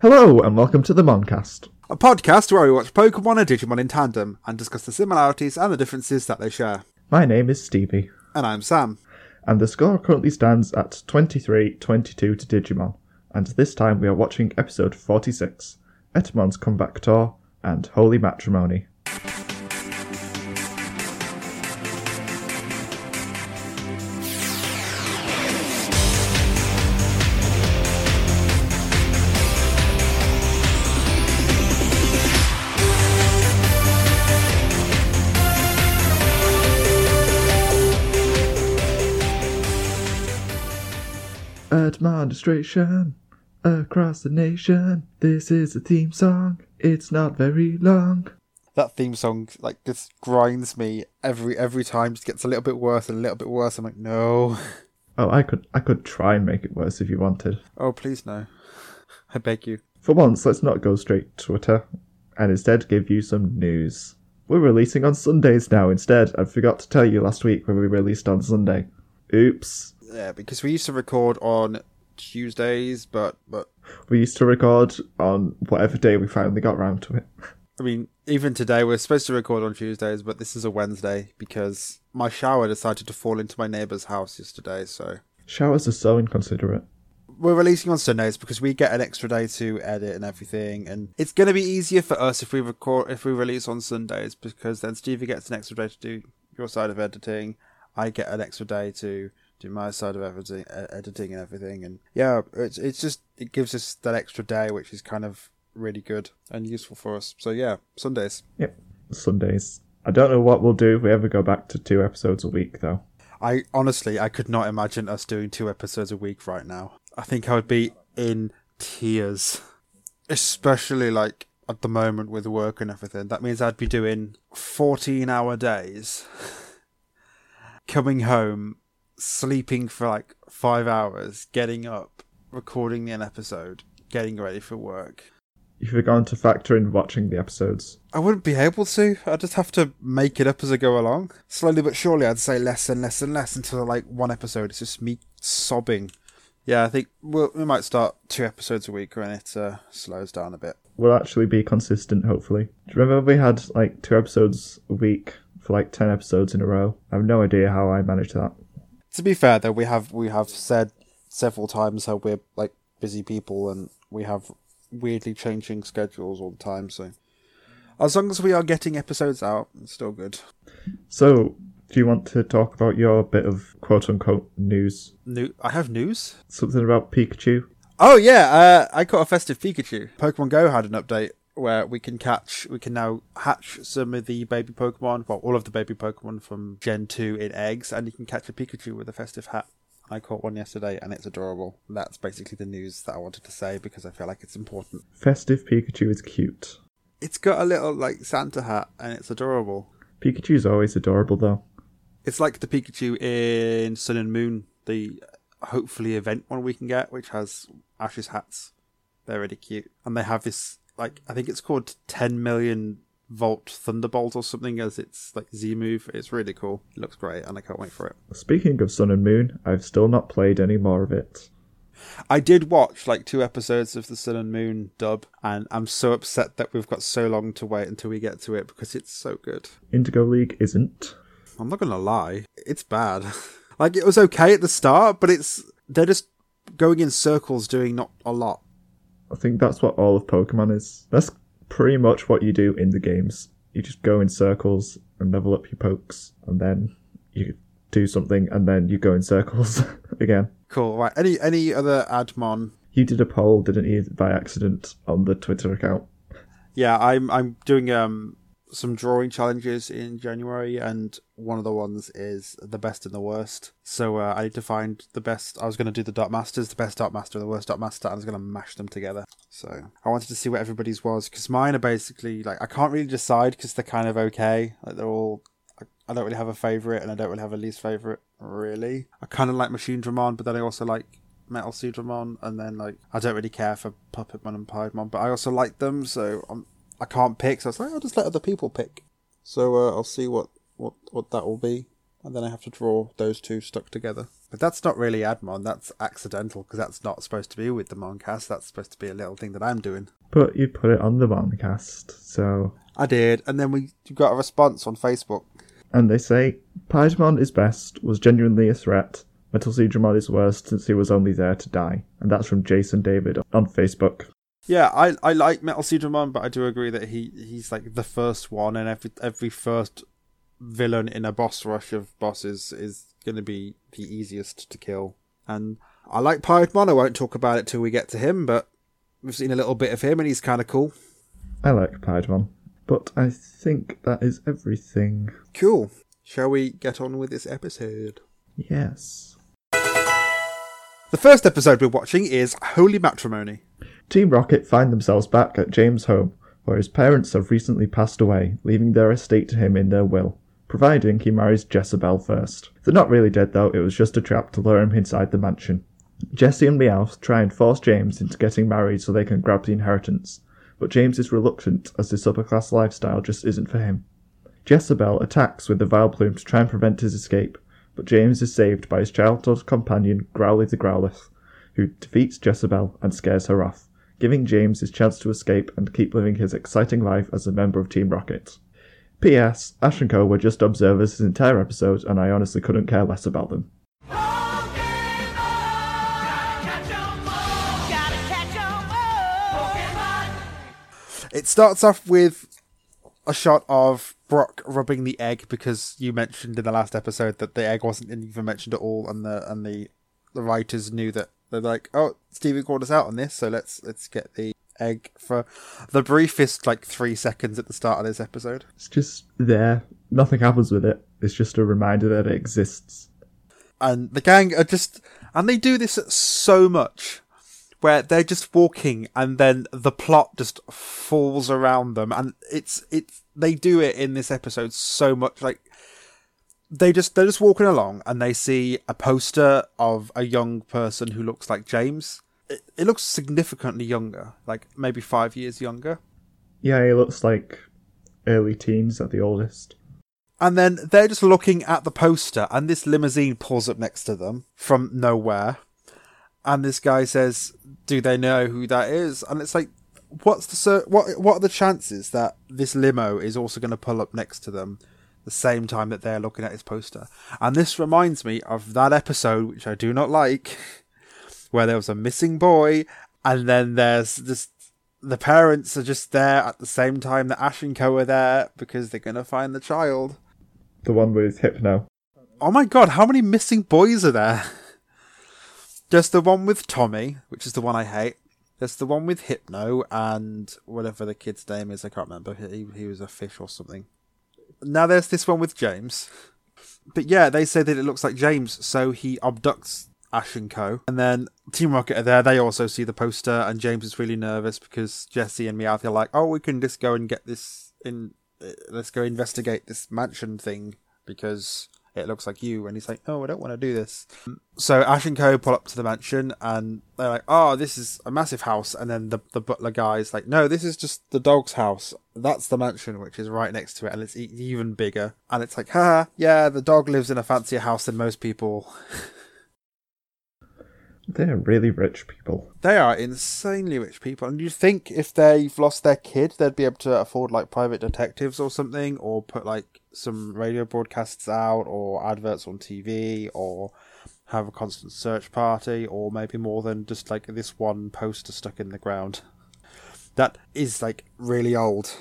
Hello, and welcome to the Moncast. A podcast where we watch Pokemon and Digimon in tandem and discuss the similarities and the differences that they share. My name is Stevie, And I'm Sam. and the score currently stands at 23 22 to Digimon, and this time we are watching episode 46 Etemon's Comeback Tour and Holy Matrimony. Administration across the nation. This is a theme song. It's not very long. That theme song like just grinds me every every time. Just gets a little bit worse and a little bit worse. I'm like, no. Oh, I could I could try and make it worse if you wanted. Oh please no. I beg you. For once, let's not go straight to Twitter and instead give you some news. We're releasing on Sundays now instead. I forgot to tell you last week when we released on Sunday. Oops. Yeah, because we used to record on Tuesdays, but but We used to record on whatever day we finally got round to it. I mean, even today we're supposed to record on Tuesdays, but this is a Wednesday because my shower decided to fall into my neighbour's house yesterday, so Showers are so inconsiderate. we're releasing on Sundays because we get an extra day to edit and everything, and it's going to be easier for us if we record if we release on Sundays because then Stevie gets an extra day to do your side of editing, I get an extra day to do my side of editing, editing and everything, and yeah, it's it's just it gives us that extra day, which is kind of really good and useful for us. So yeah, Sundays. Yep, Sundays. I don't know what we'll do if we ever go back to two episodes a week, though. I honestly I could not imagine us doing two episodes a week right now. I think I would be in tears. Especially like at the moment with work and everything. That means I'd be doing 14 hour days. Coming home, sleeping for like 5 hours, getting up, recording an episode, getting ready for work. If you're going to factor in watching the episodes. I wouldn't be able to. I'd just have to make it up as I go along. Slowly but surely, I'd say less and less and less until like one episode. It's just me sobbing. Yeah, I think we'll, we might start two episodes a week when it uh, slows down a bit. We'll actually be consistent, hopefully. Do you remember we had like two episodes a week for like 10 episodes in a row? I have no idea how I managed that. To be fair, though, we have we have said several times how we're like busy people and we have weirdly changing schedules all the time. So as long as we are getting episodes out, it's still good. So, do you want to talk about your bit of quote unquote news? New, I have news. Something about Pikachu? Oh yeah, uh, I caught a festive Pikachu. Pokemon Go had an update where we can catch, we can now hatch some of the baby Pokemon, well, all of the baby Pokemon from Gen two in eggs, and you can catch a Pikachu with a festive hat. I caught one yesterday, and it's adorable. That's basically the news that I wanted to say because I feel like it's important. Festive Pikachu is cute. It's got a little like Santa hat, and it's adorable. Pikachu's always adorable though. It's like the Pikachu in Sun and Moon, the hopefully event one we can get, which has Ash's hats. They're really cute, and they have this like I think it's called 10 million volt thunderbolt or something as its like Z move. It's really cool. It looks great, and I can't wait for it. Speaking of Sun and Moon, I've still not played any more of it. I did watch like two episodes of the Sun and Moon dub, and I'm so upset that we've got so long to wait until we get to it because it's so good. Indigo League isn't. I'm not gonna lie, it's bad. like it was okay at the start, but it's they're just going in circles doing not a lot. I think that's what all of Pokemon is. That's pretty much what you do in the games. You just go in circles and level up your pokes, and then you do something, and then you go in circles again. Cool. Right. Any any other Admon? You did a poll, didn't you, by accident on the Twitter account? Yeah, I'm I'm doing um some drawing challenges in January, and one of the ones is the best and the worst. So uh, I need to find the best. I was going to do the Dark Masters, the best Dark Master and the worst Dark Master, and I was going to mash them together. So I wanted to see what everybody's was because mine are basically like I can't really decide because they're kind of okay. Like they're all. I- don't really have a favorite, and I don't really have a least favorite. Really, I kind of like Machine Dramon, but then I also like Metal Seadramon, and then like I don't really care for Puppetmon and Piedmon, but I also like them, so I'm I can't pick. So I was like, I'll just let other people pick. So uh, I'll see what what what that will be, and then I have to draw those two stuck together. But that's not really Admon. That's accidental because that's not supposed to be with the Moncast. That's supposed to be a little thing that I'm doing. But you put it on the Moncast, so. I did, and then we got a response on Facebook. And they say Piedmon is best, was genuinely a threat. Metal Seadramon is worst since he was only there to die. And that's from Jason David on Facebook. Yeah, I, I like Metal Seadramon, but I do agree that he, he's like the first one, and every every first villain in a boss rush of bosses is going to be the easiest to kill. And I like Piedmon. I won't talk about it till we get to him, but we've seen a little bit of him, and he's kind of cool. I like Piedmon. But I think that is everything. Cool. Shall we get on with this episode? Yes. The first episode we're watching is Holy Matrimony. Team Rocket find themselves back at James' home, where his parents have recently passed away, leaving their estate to him in their will, providing he marries Jessiebelle first. They're not really dead though, it was just a trap to lure him inside the mansion. Jessie and Meowth try and force James into getting married so they can grab the inheritance, but James is reluctant as this upper class lifestyle just isn't for him. Jessiebelle attacks with the Vileplume to try and prevent his escape, but James is saved by his childhood companion Growly the Growlithe, who defeats Jessiebelle and scares her off, giving James his chance to escape and keep living his exciting life as a member of Team Rocket. P.S. Ash and Co. were just observers this entire episode, and I honestly couldn't care less about them. It starts off with a shot of Brock rubbing the egg because you mentioned in the last episode that the egg wasn't even mentioned at all, and the and the the writers knew that they're like, oh, Steven called us out on this, so let's let's get the egg for the briefest like three seconds at the start of this episode. It's just there. Nothing happens with it. It's just a reminder that it exists. And the gang are just, and they do this so much where they're just walking and then the plot just falls around them and it's it's they do it in this episode so much like they just they're just walking along and they see a poster of a young person who looks like James. It, it looks significantly younger, like maybe five years younger. Yeah, he looks like early teens at the oldest. And then they're just looking at the poster, and this limousine pulls up next to them from nowhere. And this guy says, "Do they know who that is?" And it's like, what's the what? What are the chances that this limo is also going to pull up next to them the same time that they're looking at his poster? And this reminds me of that episode, which I do not like, where there was a missing boy, and then there's this the parents are just there at the same time that Ash and Co are there because they're gonna find the child. The one with Hypno. Oh my god, how many missing boys are there? There's the one with Tommy, which is the one I hate. There's the one with Hypno and whatever the kid's name is, I can't remember. He, he was a fish or something. Now there's this one with James. But yeah, they say that it looks like James, so he abducts Ash and Co. And then Team Rocket are there. They also see the poster, and James is really nervous because Jessie and Meowth are like, "Oh, we can just go and get this in. uh, Let's go investigate this mansion thing because it looks like you." And he's like, "Oh, I don't want to do this." So Ash and Co. pull up to the mansion, and they're like, "Oh, this is a massive house." And then the the butler guy is like, "No, this is just the dog's house. That's the mansion, which is right next to it, and it's even bigger." And it's like, "Ha, yeah, the dog lives in a fancier house than most people." They're really rich people. They are insanely rich people, and you'd think if they've lost their kid, they'd be able to afford like private detectives or something, or put like some radio broadcasts out, or adverts on TV, or have a constant search party, or maybe more than just like this one poster stuck in the ground. That is like really old.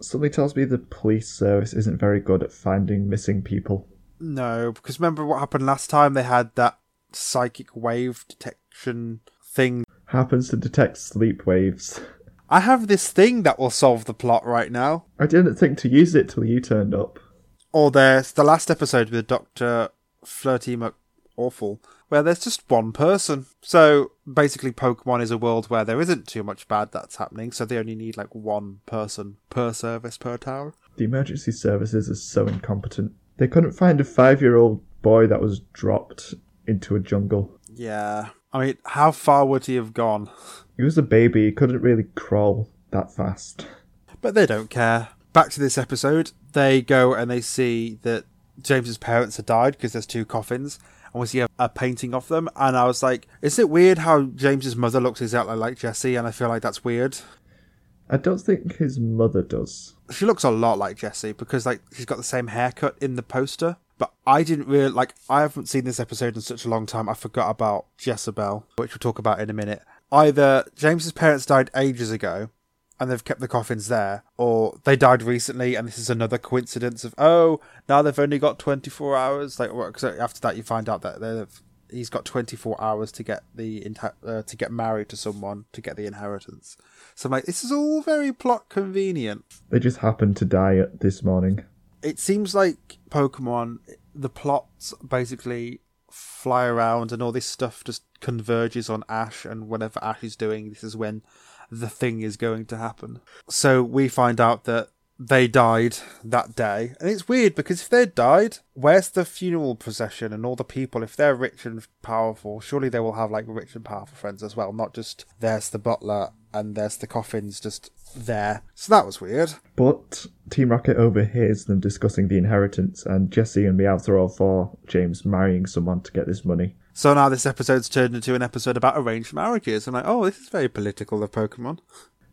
Something tells me the police service isn't very good at finding missing people. No, because remember what happened last time? They had that psychic wave detection thing Happens to detect sleep waves. I have this thing that will solve the plot right now. I didn't think to use it till you turned up. Or there's the last episode with Dr. Flirty McAwful, where there's just one person. So basically, Pokemon is a world where there isn't too much bad that's happening, so they only need like one person per service per tower. The emergency services are so incompetent. They couldn't find a five year old boy that was dropped into a jungle. Yeah. I mean, how far would he have gone? He was a baby, he couldn't really crawl that fast. But they don't care. Back to this episode, they go and they see that James's parents have died because there's two coffins, and we see a, a painting of them. And I was like, is it weird how James's mother looks exactly like Jessie? And I feel like that's weird. I don't think his mother does. She looks a lot like Jessie because like she's got the same haircut in the poster. But I didn't really like. I haven't seen this episode in such a long time. I forgot about Jessiebelle, which we'll talk about in a minute. Either James's parents died ages ago, and they've kept the coffins there, or they died recently, and this is another coincidence of oh, now they've only got twenty four hours. Like, because after that you find out that they've he's got twenty four hours to get the uh, to get married to someone to get the inheritance. So I'm like, this is all very plot convenient. They just happened to die this morning. It seems like Pokemon, the plots basically fly around and all this stuff just converges on Ash, and whatever Ash is doing, this is when the thing is going to happen. So we find out that they died that day. And it's weird because if they died, where's the funeral procession and all the people? If they're rich and powerful, surely they will have like rich and powerful friends as well, not just there's the butler and there's the coffins just there. So that was weird. But Team Rocket overhears them discussing the inheritance, and Jessie and Meowth are all for James marrying someone to get this money. So now this episode's turned into an episode about arranged marriages. I'm like, oh, this is very political of Pokemon.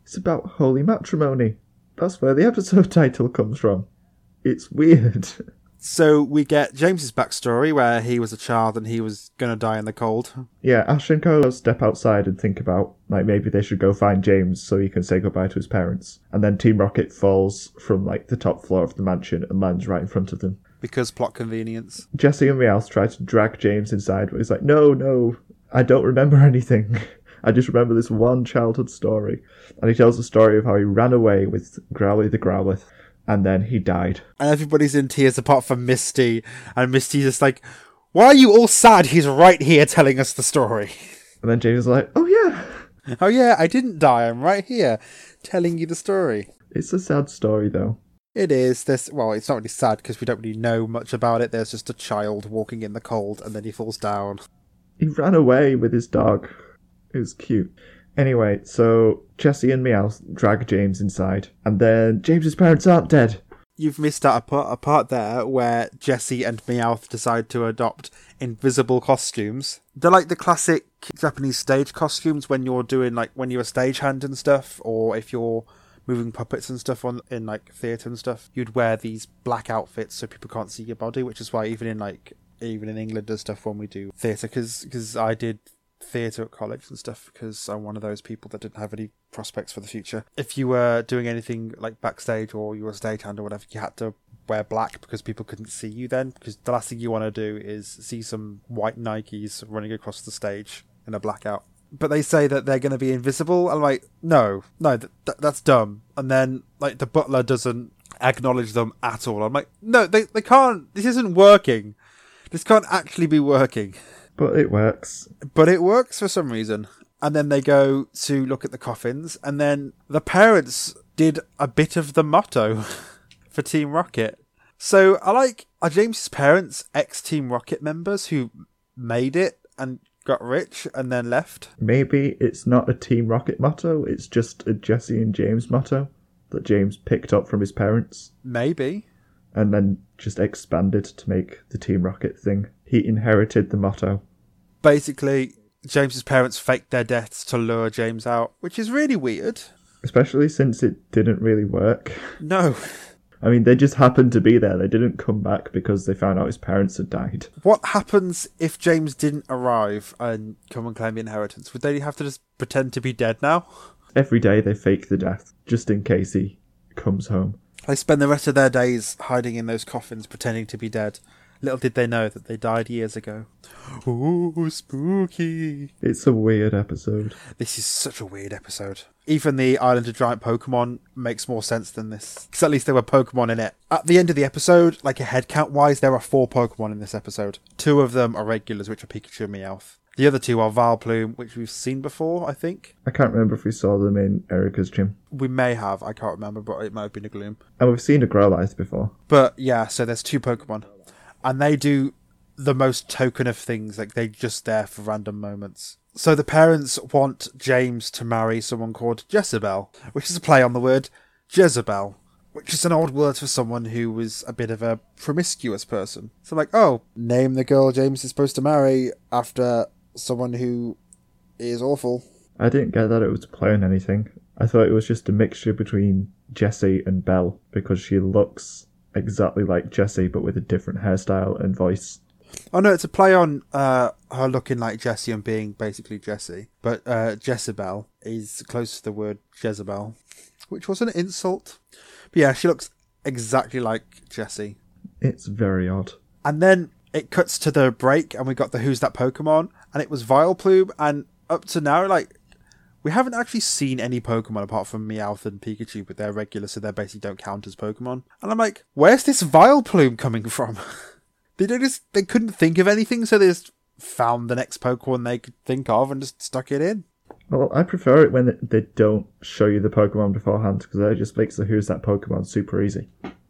It's about holy matrimony. That's where the episode title comes from. It's weird. So we get James's backstory where he was a child and he was gonna die in the cold. Yeah, Ash and Kolo step outside and think about like maybe they should go find James so he can say goodbye to his parents. And then Team Rocket falls from like the top floor of the mansion and lands right in front of them. Because plot convenience. Jessie and Meowth try to drag James inside, but he's like, No, no, I don't remember anything. I just remember this one childhood story. And he tells the story of how he ran away with Growly the Growlithe and then he died. And everybody's in tears apart from Misty, and Misty's just like, "Why are you all sad? He's right here telling us the story." And then James is like, "Oh yeah, oh yeah, I didn't die. I'm right here, telling you the story." It's a sad story though. It is. This well, it's not really sad because we don't really know much about it. There's just a child walking in the cold, and then he falls down. He ran away with his dog. It was cute. Anyway, so Jessie and Meowth drag James inside, and then James's parents aren't dead. You've missed out a part, a part there where Jessie and Meowth decide to adopt invisible costumes. They're like the classic Japanese stage costumes when you're doing like when you're a stagehand and stuff, or if you're moving puppets and stuff on in like theatre and stuff. You'd wear these black outfits so people can't see your body, which is why even in like even in England and stuff when we do theatre, because because I did theatre at college and stuff because I'm one of those people that didn't have any prospects for the future. If you were doing anything like backstage or you were a stagehand or whatever, you had to wear black because people couldn't see you then. Because the last thing you want to do is see some white Nikes running across the stage in a blackout. But they say that they're going to be invisible. I'm like, no, no, th- th- that's dumb. And then like the butler doesn't acknowledge them at all. I'm like, no, they they can't. This isn't working. This can't actually be working. But it works. But it works for some reason. And then they go to look at the coffins, and then the parents did a bit of the motto for Team Rocket. So I like are James's parents ex Team Rocket members who made it and got rich and then left? Maybe it's not a Team Rocket motto, it's just a Jessie and James motto that James picked up from his parents. Maybe. And then just expanded to make the Team Rocket thing. He inherited the motto basically James's parents faked their deaths to lure James out, which is really weird. Especially since it didn't really work. No. I mean, they just happened to be there. They didn't come back because they found out his parents had died. What happens if James didn't arrive and come and claim the inheritance? Would they have to just pretend to be dead now? Every day they fake the death, just in case he comes home. They spend the rest of their days hiding in those coffins, pretending to be dead. Little did they know that they died years ago. Ooh, spooky. It's a weird episode. This is such a weird episode. Even the Island of Giant Pokemon makes more sense than this. Because at least there were Pokemon in it. At the end of the episode, like a head count wise, there are four Pokemon in this episode. Two of them are regulars, which are Pikachu and Meowth. The other two are Vileplume, which we've seen before, I think. I can't remember if we saw them in Erika's gym. We may have, I can't remember, but it might have been a Gloom. And we've seen a Growlithe before. But yeah, so there's two Pokemon and they do the most token of things. Like they're just there for random moments. So the parents want James to marry someone called Jessiebelle, which is a play on the word Jezebel. which is an odd word for someone who was a bit of a promiscuous person. So, like, oh, name the girl James is supposed to marry after someone who is awful. I didn't get that it was a play on anything. I thought it was just a mixture between Jessie and Belle because she looks exactly like Jessie but with a different hairstyle and voice. Oh no, it's a play on uh, her looking like Jessie and being basically Jessie. But uh, Jessiebelle is close to the word Jezebel, which was an insult. But yeah, she looks exactly like Jessie. It's very odd. And then it cuts to the break, and we got the Who's That Pokemon, and it was Vileplume. And up to now, like we haven't actually seen any Pokemon apart from Meowth and Pikachu, but they're regular, so they basically don't count as Pokemon. And I'm like, where's this Vileplume coming from? they just they couldn't think of anything, so they just found the next Pokemon they could think of and just stuck it in. Well, I prefer it when they don't show you the Pokemon beforehand because that just makes the Who's That Pokemon super easy.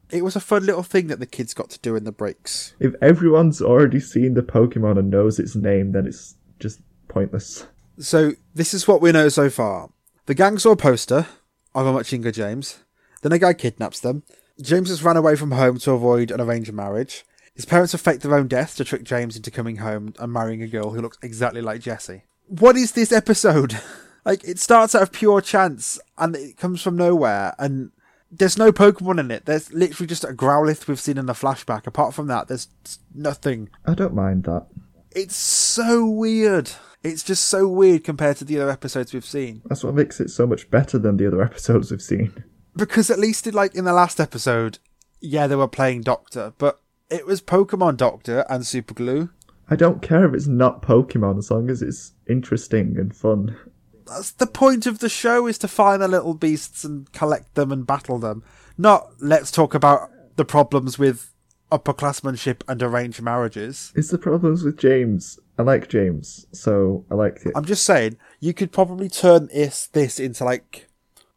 It was a fun little thing that the kids got to do in the breaks. If everyone's already seen the Pokemon and knows its name, then it's just pointless. So this is what we know so far. The gang saw a poster of a much younger James. Then a guy kidnaps them. James has run away from home to avoid an arranged marriage. His parents have faked their own death to trick James into coming home and marrying a girl who looks exactly like Jessie. What is this episode? like, it starts out of pure chance and it comes from nowhere, and there's no Pokemon in it. There's literally just a Growlithe we've seen in the flashback. Apart from that, there's nothing. I don't mind that. It's so weird. It's just so weird compared to the other episodes we've seen. That's what makes it so much better than the other episodes we've seen. Because at least in, like in the last episode, yeah, they were playing Doctor, but it was Pokemon Doctor and Super Glue. I don't care if it's not Pokemon as long as it's interesting and fun. That's the point of the show is to find the little beasts and collect them and battle them. Not let's talk about the problems with upperclassmanship and arranged marriages. It's the problems with James. I like James, so I like it. I'm just saying, you could probably turn this this into like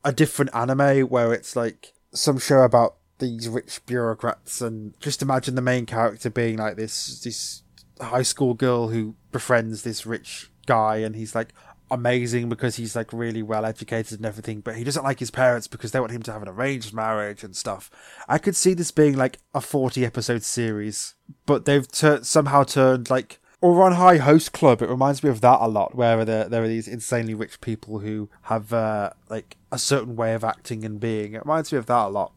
a different anime where it's like some show about these rich bureaucrats and just imagine the main character being like this this high school girl who befriends this rich guy and he's like amazing because he's like really well educated and everything, but he doesn't like his parents because they want him to have an arranged marriage and stuff. I could see this being like a 40 episode series, but they've tur- somehow turned like Ouran High Host Club. It reminds me of that a lot, where there there are these insanely rich people who have uh, like a certain way of acting and being. It reminds me of that a lot,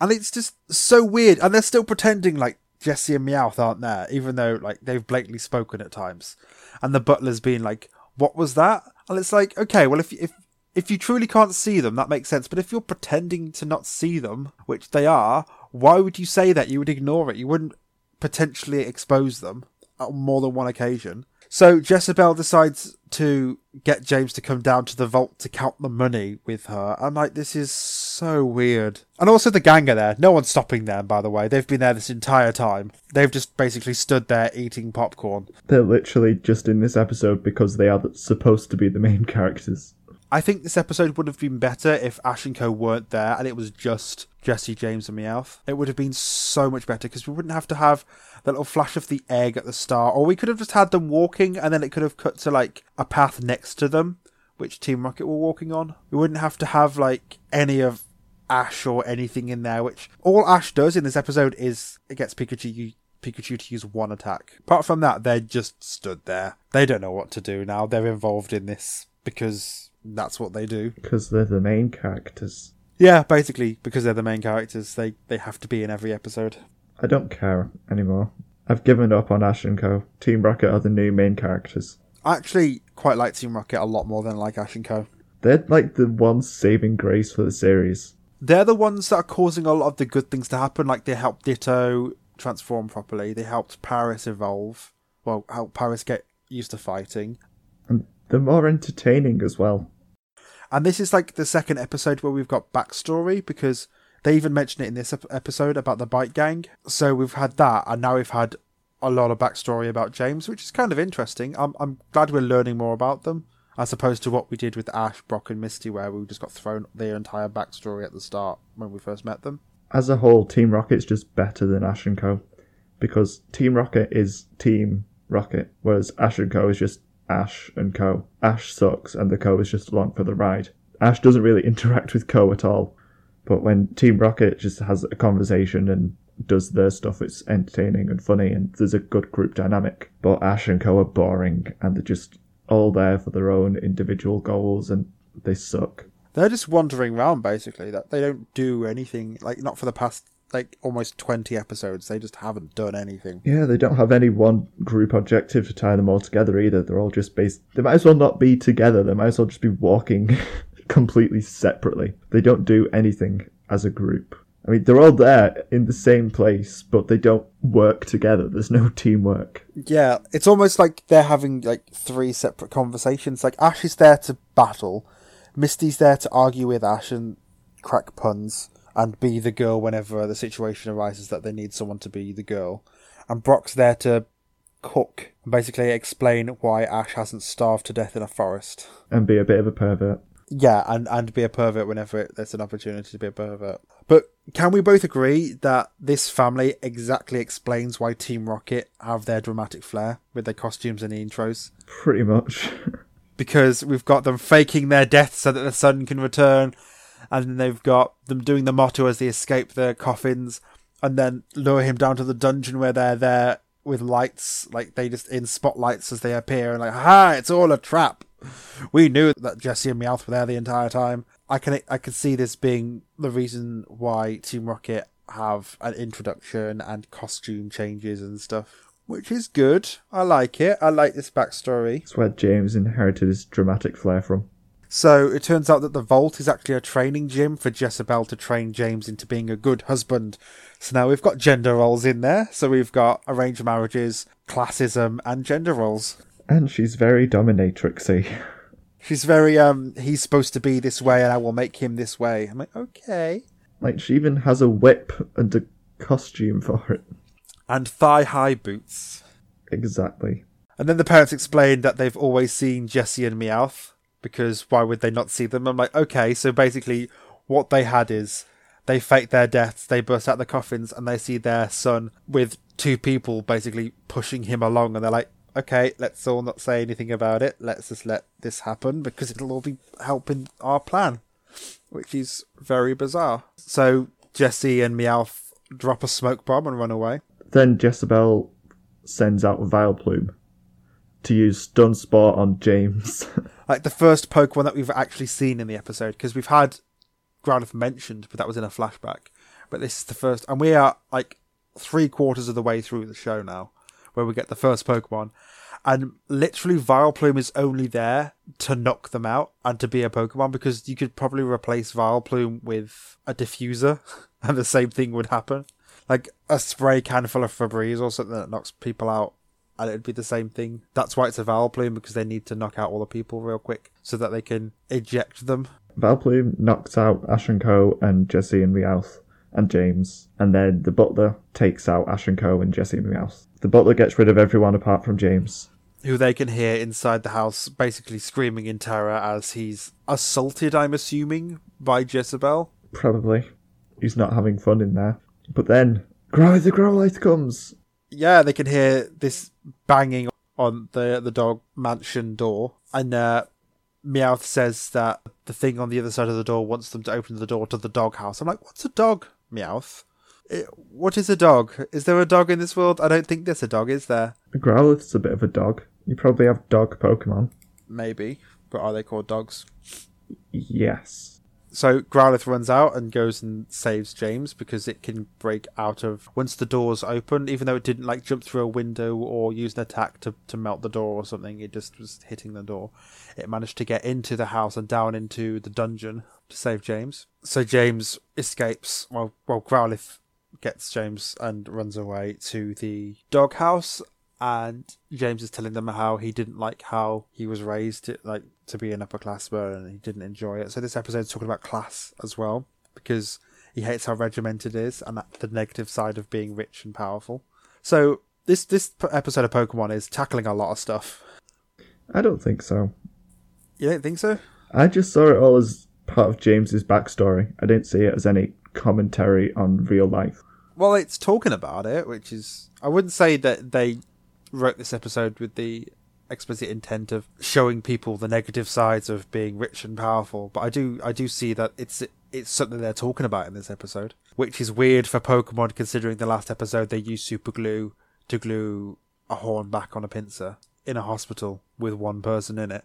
and it's just so weird. And they're still pretending like Jessie and Meowth aren't there, even though like they've blatantly spoken at times, and the butler's being like, "What was that?" And it's like, okay, well if if if you truly can't see them, that makes sense. But if you're pretending to not see them, which they are, why would you say that? You would ignore it. You wouldn't potentially expose them on more than one occasion. So Jessiebelle decides to get James to come down to the vault to count the money with her. I'm like, this is so weird. And also the gang are there. No one's stopping them, by the way. They've been there this entire time. They've just basically stood there eating popcorn. They're literally just in this episode because they are supposed to be the main characters. I think this episode would have been better if Ash and Co weren't there and it was just Jessie, James, and Meowth. It would have been so much better because we wouldn't have to have that little flash of the egg at the start, or we could have just had them walking and then it could have cut to like a path next to them, which Team Rocket were walking on. We wouldn't have to have like any of Ash or anything in there, which all Ash does in this episode is it gets Pikachu Pikachu to use one attack. Apart from that, they just stood there. They don't know what to do now. They're involved in this because that's what they do. Because they're the main characters. Yeah, basically, because they're the main characters, they, they have to be in every episode. I don't care anymore. I've given up on Ash and Co. Team Rocket are the new main characters. I actually quite like Team Rocket a lot more than I like Ash and Co. They're like the one saving grace for the series. They're the ones that are causing a lot of the good things to happen. Like they helped Ditto transform properly. They helped Paras evolve. Well, help Paras get used to fighting. And they're more entertaining as well. And this is like the second episode where we've got backstory because they even mention it in this episode about the bike gang. So we've had that, and now we've had a lot of backstory about James, which is kind of interesting. I'm I'm glad we're learning more about them as opposed to what we did with Ash, Brock, and Misty, where we just got thrown their entire backstory at the start when we first met them. As a whole, Team Rocket's just better than Ash and Co. Because Team Rocket is Team Rocket, whereas Ash and Co is just Ash and Co. Ash sucks, and the Co is just along for the ride. Ash doesn't really interact with Co at all But when Team Rocket just has a conversation and does their stuff, it's entertaining and funny, and there's a good group dynamic. But Ash and Co are boring, and they're just all there for their own individual goals, and they suck. They're just wandering around basically. That they don't do anything. Like not for the past like almost twenty episodes. They just haven't done anything. Yeah, they don't have any one group objective to tie them all together either. They're all just based. They might as well not be together. They might as well just be walking completely separately. They don't do anything as a group. I mean, they're all there in the same place, but they don't work together. There's no teamwork. Yeah, it's almost like they're having like three separate conversations. Like Ash is there to battle, Misty's there to argue with Ash and crack puns and be the girl whenever the situation arises that they need someone to be the girl, and Brock's there to cook and basically explain why Ash hasn't starved to death in a forest. And be a bit of a pervert. Yeah, and, and be a pervert whenever it, there's an opportunity to be a pervert. But can we both agree that this family exactly explains why Team Rocket have their dramatic flair with their costumes and the intros? Pretty much. because we've got them faking their death so that the sun can return, and then they've got them doing the motto as they escape their coffins, and then lure him down to the dungeon where they're there with lights, like they just in spotlights as they appear, and like, ha, it's all a trap. We knew that Jessie and Meowth were there the entire time. I can I can see this being the reason why Team Rocket have an introduction and costume changes and stuff, which is good. I like it. I like this backstory. It's where James inherited his dramatic flair from. So it turns out that the Vault is actually a training gym for Jessiebelle to train James into being a good husband. So now we've got gender roles in there. So we've got arranged marriages, classism, and gender roles. And she's very dominatrixy. She's very um he's supposed to be this way and I will make him this way. I'm like, okay. Like she even has a whip and a costume for it. And thigh high boots. Exactly. And then the parents explained that they've always seen Jessie and Meowth because why would they not see them? I'm like, okay, so basically what they had is they fake their deaths, they burst out the coffins, and they see their son with two people basically pushing him along, and they're like, okay, let's all not say anything about it. Let's just let this happen because it'll all be helping our plan, which is very bizarre. So Jessie and Meowth drop a smoke bomb and run away. Then Jessiebelle sends out Vileplume to use Stun Spore on James. like the first Pokemon that we've actually seen in the episode because we've had Growlithe mentioned, but that was in a flashback. But this is the first, and we are like three quarters of the way through the show now, where we get the first Pokemon, and literally Vileplume is only there to knock them out and to be a Pokemon because you could probably replace Vileplume with a diffuser, and the same thing would happen, like a spray can full of Febreze or something that knocks people out and it'd be the same thing. That's why it's a Vileplume because they need to knock out all the people real quick so that they can eject them. Vileplume knocks out Ash and Co. and Jessie and Meowth and James, and then the butler takes out Ash and Co. and Jessie and Meowth. The butler gets rid of everyone apart from James. Who they can hear inside the house basically screaming in terror as he's assaulted, I'm assuming, by Jessiebelle. Probably. He's not having fun in there. But then, Growlithe the light comes! yeah, they can hear this banging on the the dog mansion door, and uh, Meowth says that the thing on the other side of the door wants them to open the door to the dog house. I'm like, what's a dog, Meowth? It, what is a dog? Is there a dog in this world? I don't think there's a dog, is there? Growlithe's a bit of a dog. You probably have dog Pokemon. Maybe, but are they called dogs? Yes. So Growlithe runs out and goes and saves James because it can break out of once the doors open, even though it didn't like jump through a window or use an attack to, to melt the door or something, it just was hitting the door. It managed to get into the house and down into the dungeon to save James. So James escapes while while Growlithe gets James and runs away to the doghouse and James is telling them how he didn't like how he was raised, like to be an upperclassman, and he didn't enjoy it. So this episode is talking about class as well, because he hates how regimented it is and the negative side of being rich and powerful. So this this episode of Pokemon is tackling a lot of stuff. I don't think so. You don't think so? I just saw it all as part of James's backstory. I didn't see it as any commentary on real life. Well, it's talking about it, which is I wouldn't say that they wrote this episode with the explicit intent of showing people the negative sides of being rich and powerful but i do i do see that it's it's something they're talking about in this episode, which is weird for Pokemon considering the last episode they used super glue to glue a horn back on a pincer in a hospital with one person in it.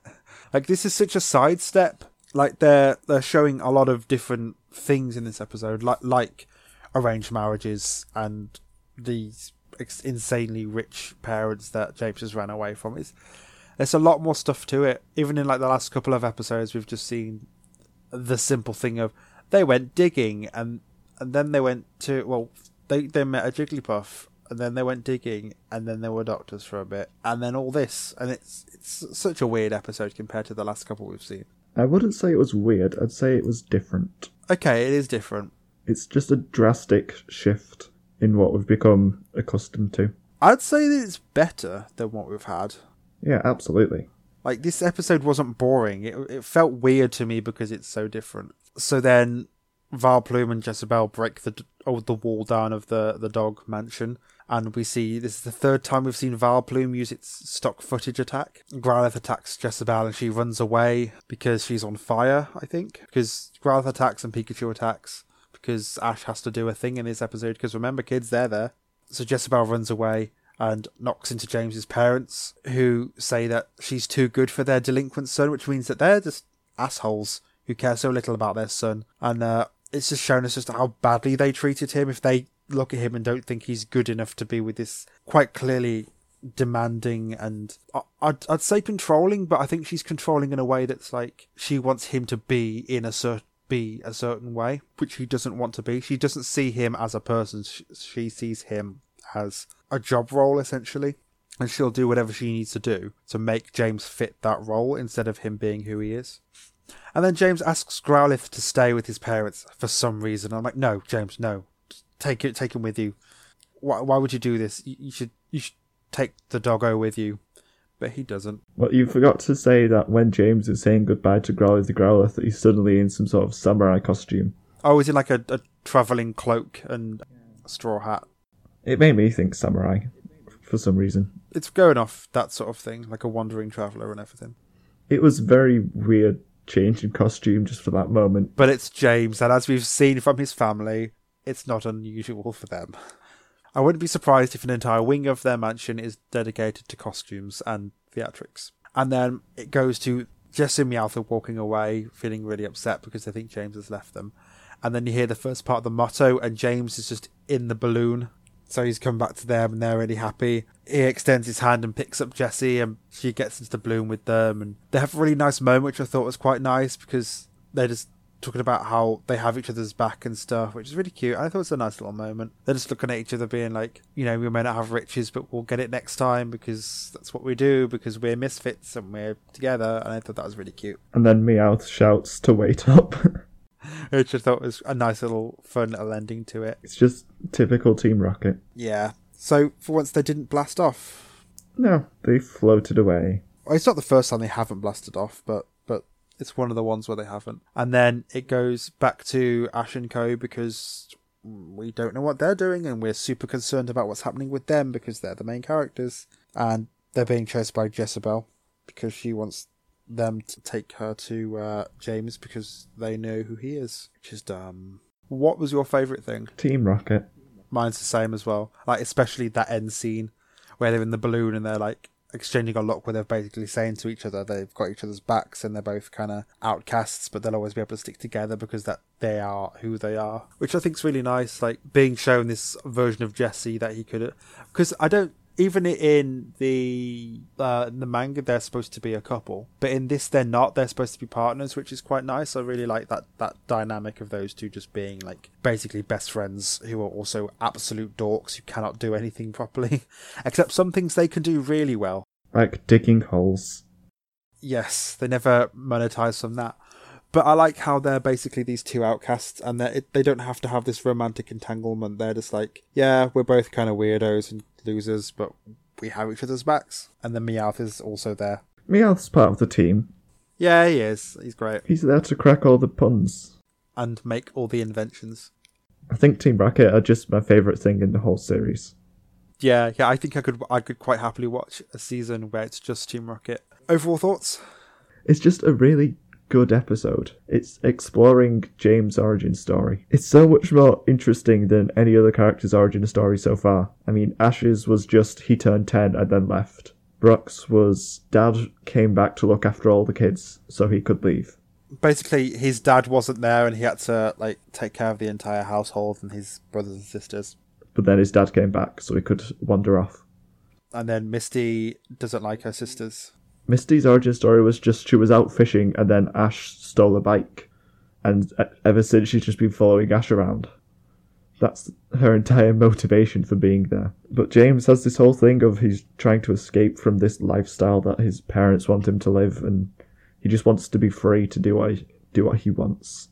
Like this is such a sidestep. Like they're they're showing a lot of different things in this episode, like like arranged marriages and these insanely rich parents that James has ran away from. It's there's a lot more stuff to it. Even in like the last couple of episodes, we've just seen the simple thing of they went digging and and then they went to well they they met a Jigglypuff and then they went digging and then they were doctors for a bit and then all this and it's it's such a weird episode compared to the last couple we've seen. I wouldn't say it was weird. I'd say it was different. Okay, it is different. It's just a drastic shift in what we've become accustomed to. I'd say that it's better than what we've had. Yeah, absolutely. Like this episode wasn't boring. It it felt weird to me because it's so different. So then Vileplume and Jessiebelle break the oh, the wall down of the the dog mansion, and we see this is the third time we've seen Vileplume use its stock footage attack. Growlithe attacks Jessiebelle and she runs away because she's on fire. I think because Growlithe attacks and Pikachu attacks because Ash has to do a thing in this episode. Because remember, kids, they're there. So Jessiebelle runs away and knocks into James's parents, who say that she's too good for their delinquent son, which means that they're just assholes who care so little about their son. And uh, it's just shown us just how badly they treated him. If they look at him and don't think he's good enough to be with this quite clearly demanding and I'd, I'd say controlling, but I think she's controlling in a way that's like she wants him to be in a certain be a certain way, which he doesn't want to be. She doesn't see him as a person. She sees him as a job role essentially, and she'll do whatever she needs to do to make James fit that role instead of him being who he is. And then James asks Growlithe to stay with his parents for some reason. I'm like, no, James, no, take it, take him with you. Why, why would you do this? You should, you should take the doggo with you. But he doesn't. Well, you forgot to say that when James is saying goodbye to Growlithe the Growlithe, that he's suddenly in some sort of samurai costume. Oh, is he like a, a travelling cloak and straw hat? It made me think samurai for some reason. It's going off that sort of thing, like a wandering traveller and everything. It was very weird change in costume just for that moment. But it's James, and as we've seen from his family, it's not unusual for them. I wouldn't be surprised if an entire wing of their mansion is dedicated to costumes and theatrics. And then it goes to Jess and Meowth walking away, feeling really upset because they think James has left them. And then you hear the first part of the motto, and James is just in the balloon so he's come back to them and they're really happy. He extends his hand and picks up Jessie and she gets into the balloon with them. And they have a really nice moment, which I thought was quite nice because they're just talking about how they have each other's back and stuff, which is really cute. I thought it was a nice little moment. They're just looking at each other, being like, you know, we may not have riches, but we'll get it next time because that's what we do because we're misfits and we're together. And I thought that was really cute. And then Meowth shouts to wait up. which I thought was a nice little fun little ending to it. It's just typical Team Rocket. Yeah. So for once they didn't blast off. No, they floated away. Well, it's not the first time they haven't blasted off, but but it's one of the ones where they haven't. And then it goes back to Ash and Co because we don't know what they're doing and we're super concerned about what's happening with them because they're the main characters and they're being chased by Jessiebelle because she wants them to take her to uh, James because they know who he is, which is dumb. What was your favourite thing? Team Rocket. Mine's the same as well. Like especially that end scene where they're in the balloon and they're like exchanging a look where they're basically saying to each other they've got each other's backs and they're both kind of outcasts but they'll always be able to stick together because that they are who they are. Which i think is really nice like being shown this version of jesse that he could because i don't even in the uh, in the manga they're supposed to be a couple but in this they're not. They're supposed to be partners which is quite nice. I really like that that dynamic of those two just being like basically best friends who are also absolute dorks who cannot do anything properly except some things they can do really well. Like digging holes. Yes they never monetize from that. But I like how they're basically these two outcasts, and they they don't have to have this romantic entanglement. They're just like, yeah, we're both kind of weirdos and losers, but we have each other's backs. And then Meowth is also there. Meowth's part of the team. Yeah, he is. He's great. He's there to crack all the puns. And make all the inventions. I think Team Rocket are just my favourite thing in the whole series. Yeah, yeah, I think I could I could quite happily watch a season where it's just Team Rocket. Overall thoughts? It's just a really good episode. It's exploring James' origin story. It's so much more interesting than any other character's origin story so far. I mean, Ash's was just he turned 10 and then left. Brock's was dad came back to look after all the kids so he could leave. Basically, his dad wasn't there, and he had to like take care of the entire household and his brothers and sisters. But then his dad came back so he could wander off. And then Misty doesn't like her sisters. Misty's origin story was just she was out fishing and then Ash stole a bike. And ever since she's just been following Ash around. That's her entire motivation for being there. But James has this whole thing of he's trying to escape from this lifestyle that his parents want him to live and he just wants to be free to do what he, do what he wants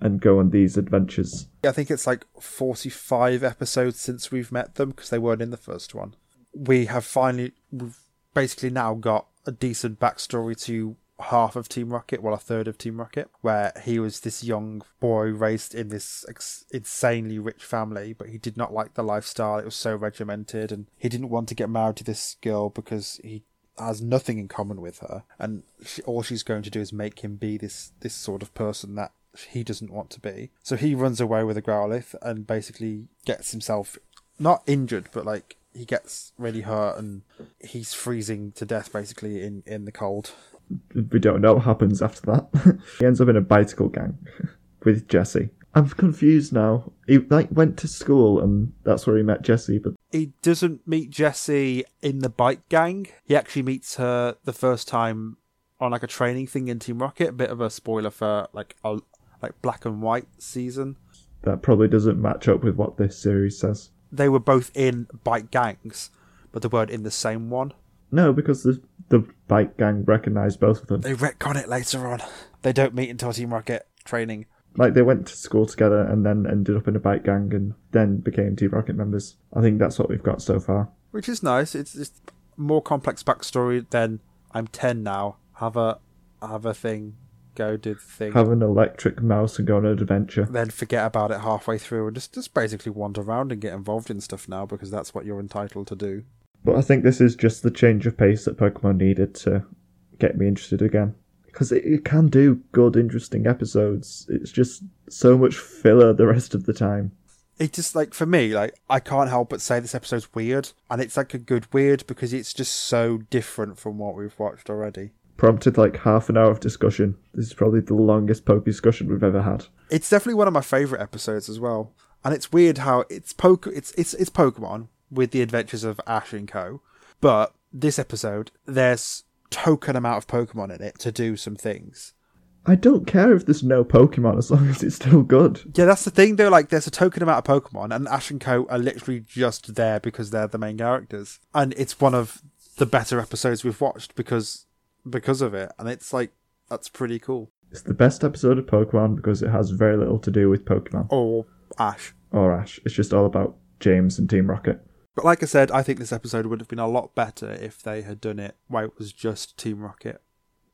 and go on these adventures. I think it's like 45 episodes since we've met them because they weren't in the first one. We have finally, we've basically now got a decent backstory to half of Team Rocket, well, a third of Team Rocket, where he was this young boy raised in this ex- insanely rich family, but he did not like the lifestyle. It was so regimented, and he didn't want to get married to this girl because he has nothing in common with her, and she, all she's going to do is make him be this this sort of person that he doesn't want to be. So he runs away with a Growlithe and basically gets himself not injured, but like he gets really hurt and he's freezing to death basically in in the cold. We don't know what happens after that. he ends up in a bicycle gang with Jessie. I'm confused now. He like went to school and that's where he met Jessie, but He doesn't meet Jessie in the bike gang. He actually meets her the first time on like a training thing in Team Rocket. A bit of a spoiler for like a like black and white season. that probably doesn't match up with what this series says. They were both in bike gangs, but they weren't in the same one. No, because the the bike gang recognized both of them. They retcon it later on. They don't meet until Team Rocket training. Like they went to school together and then ended up in a bike gang and then became Team Rocket members. I think that's what we've got so far. which is nice. It's just more complex backstory than I'm ten now. Have a have a thing, go do the thing, Have an electric mouse and go on an adventure. then forget about it halfway through, and just just basically wander around and get involved in stuff now because that's what you're entitled to do. But I think this is just the change of pace that Pokemon needed to get me interested again. Because it, it can do good, interesting episodes. It's just so much filler the rest of the time. It just like for me, like I can't help but say this episode's weird, and it's like a good weird because it's just so different from what we've watched already. Prompted like half an hour of discussion. This is probably the longest Poke discussion we've ever had. It's definitely one of my favorite episodes as well. And it's weird how it's poke it's it's it's Pokemon with the adventures of Ash and Co. But this episode, there's token amount of Pokemon in it to do some things. I don't care if there's no Pokemon as long as it's still good. Yeah, that's the thing though. Like, there's a token amount of Pokemon, and Ash and Co are literally just there because they're the main characters, and it's one of the better episodes we've watched because because of it. And it's like that's pretty cool. It's the best episode of Pokemon because it has very little to do with Pokemon Or Ash. or Ash. It's just all about James and Team Rocket. But like I said, I think this episode would have been a lot better if they had done it while it was just Team Rocket.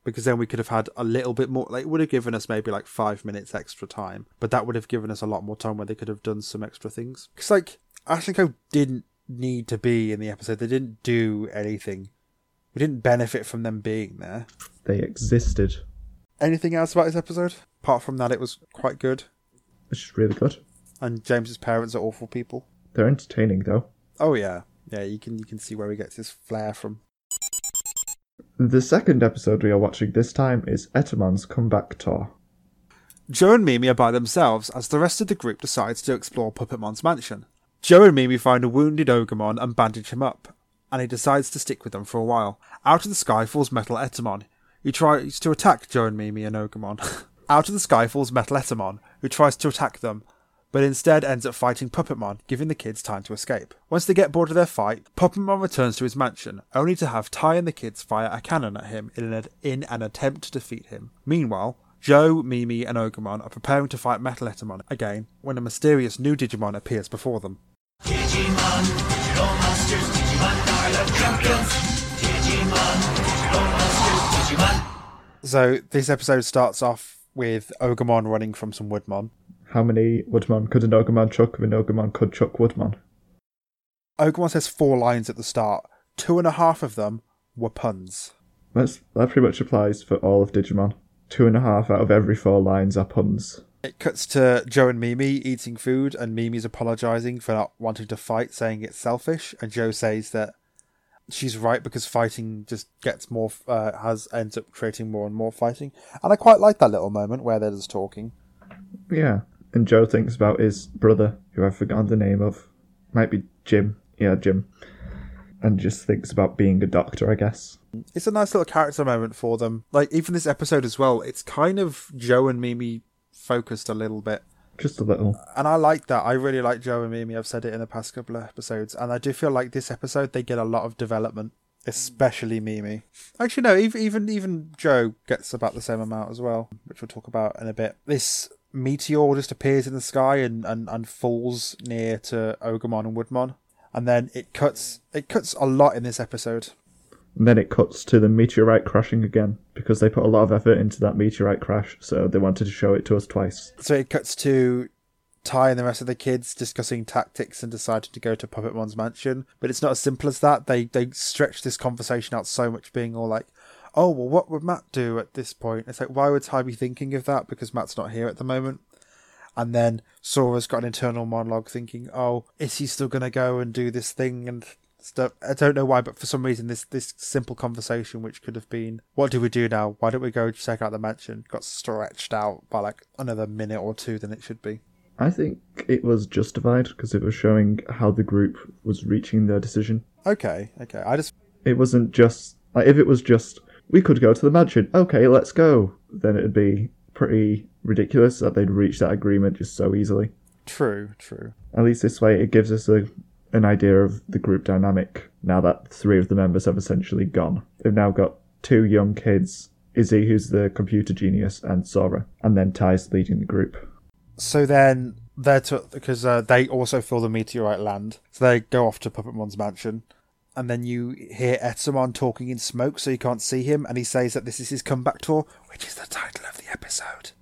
Because then we could have had a little bit more, like, it would have given us maybe like five minutes extra time. But that would have given us a lot more time where they could have done some extra things. Because, like, Ash and Co didn't need to be in the episode, they didn't do anything. We didn't benefit from them being there. They existed, Anything else about this episode? Apart from that, it was quite good. which is really good. And James's parents are awful people. They're entertaining though. Oh, yeah. Yeah, you can you can see where he gets his flair from. The second episode we are watching this time is Etemon's comeback tour. Joe and Mimi are by themselves as the rest of the group decides to explore Puppetmon's mansion. Joe and Mimi find a wounded Ogremon and bandage him up, and he decides to stick with them for a while. Out of the sky falls Metal Etemon, who tries to attack Joe and Mimi and Ogremon. Out of the sky falls Metal Etemon, who tries to attack them, but instead ends up fighting Puppetmon, giving the kids time to escape. Once they get bored of their fight, Puppetmon returns to his mansion, only to have Tai and the kids fire a cannon at him in an, in an attempt to defeat him. Meanwhile, Joe, Mimi, and Ogremon are preparing to fight Metal Etemon again when a mysterious new Digimon appears before them. Digimon, So this episode starts off with Ogremon running from some Woodmon. How many Woodmon could an Ogremon chuck if an Ogremon could chuck Woodmon? Ogremon says four lines at the start. Two and a half of them were puns. That's, that pretty much applies for all of Digimon. two and a half out of every four lines are puns. It cuts to Joe and Mimi eating food, and Mimi's apologizing for not wanting to fight, saying it's selfish. And Joe says that she's right because fighting just gets more, uh, has ends up creating more and more fighting. And I quite like that little moment where they're just talking. Yeah. And Joe thinks about his brother, who I've forgotten the name of. Might be Jim. Yeah, Jim. And just thinks about being a doctor, I guess. It's a nice little character moment for them. Like even this episode as well. It's kind of Joe and Mimi focused a little bit. Just a little. and I like that. I really like Joe and Mimi. I've said it in the past couple of episodes, and I do feel like this episode they get a lot of development, especially Mimi. Actually, no, even even even Joe gets about the same amount as well, which we'll talk about in a bit. This meteor just appears in the sky and and, and falls near to Ogremon and Woodmon, and then it cuts it cuts a lot in this episode. And then it cuts to the meteorite crashing again because they put a lot of effort into that meteorite crash, so they wanted to show it to us twice. So it cuts to Tai and the rest of the kids discussing tactics and deciding to go to Puppetmon's mansion. But it's not as simple as that. They they stretch this conversation out so much, being all like, "Oh well, what would Matt do at this point?" It's like, why would Tai be thinking of that? Because Matt's not here at the moment. And then Sora's got an internal monologue thinking, "Oh, is he still gonna go and do this thing and stuff?" I don't know why, but for some reason, this this simple conversation, which could have been, "What do we do now? Why don't we go check out the mansion?" got stretched out by like another minute or two than it should be. I think it was justified because it was showing how the group was reaching their decision. Okay, okay. I just It wasn't just like if it was just we could go to the mansion. Okay, let's go. Then it'd be pretty ridiculous that they'd reach that agreement just so easily. true, true. At least this way, it gives us a an idea of the group dynamic. Now that three of the members have essentially gone, they've now got two young kids: Izzy, who's the computer genius, and Sora, and then Tai's leading the group. So then they're to because uh, they also feel the meteorite land. So they go off to Puppetmon's mansion, and then you hear Etemon talking in smoke, so you can't see him, and he says that this is his comeback tour, which is the title of the episode.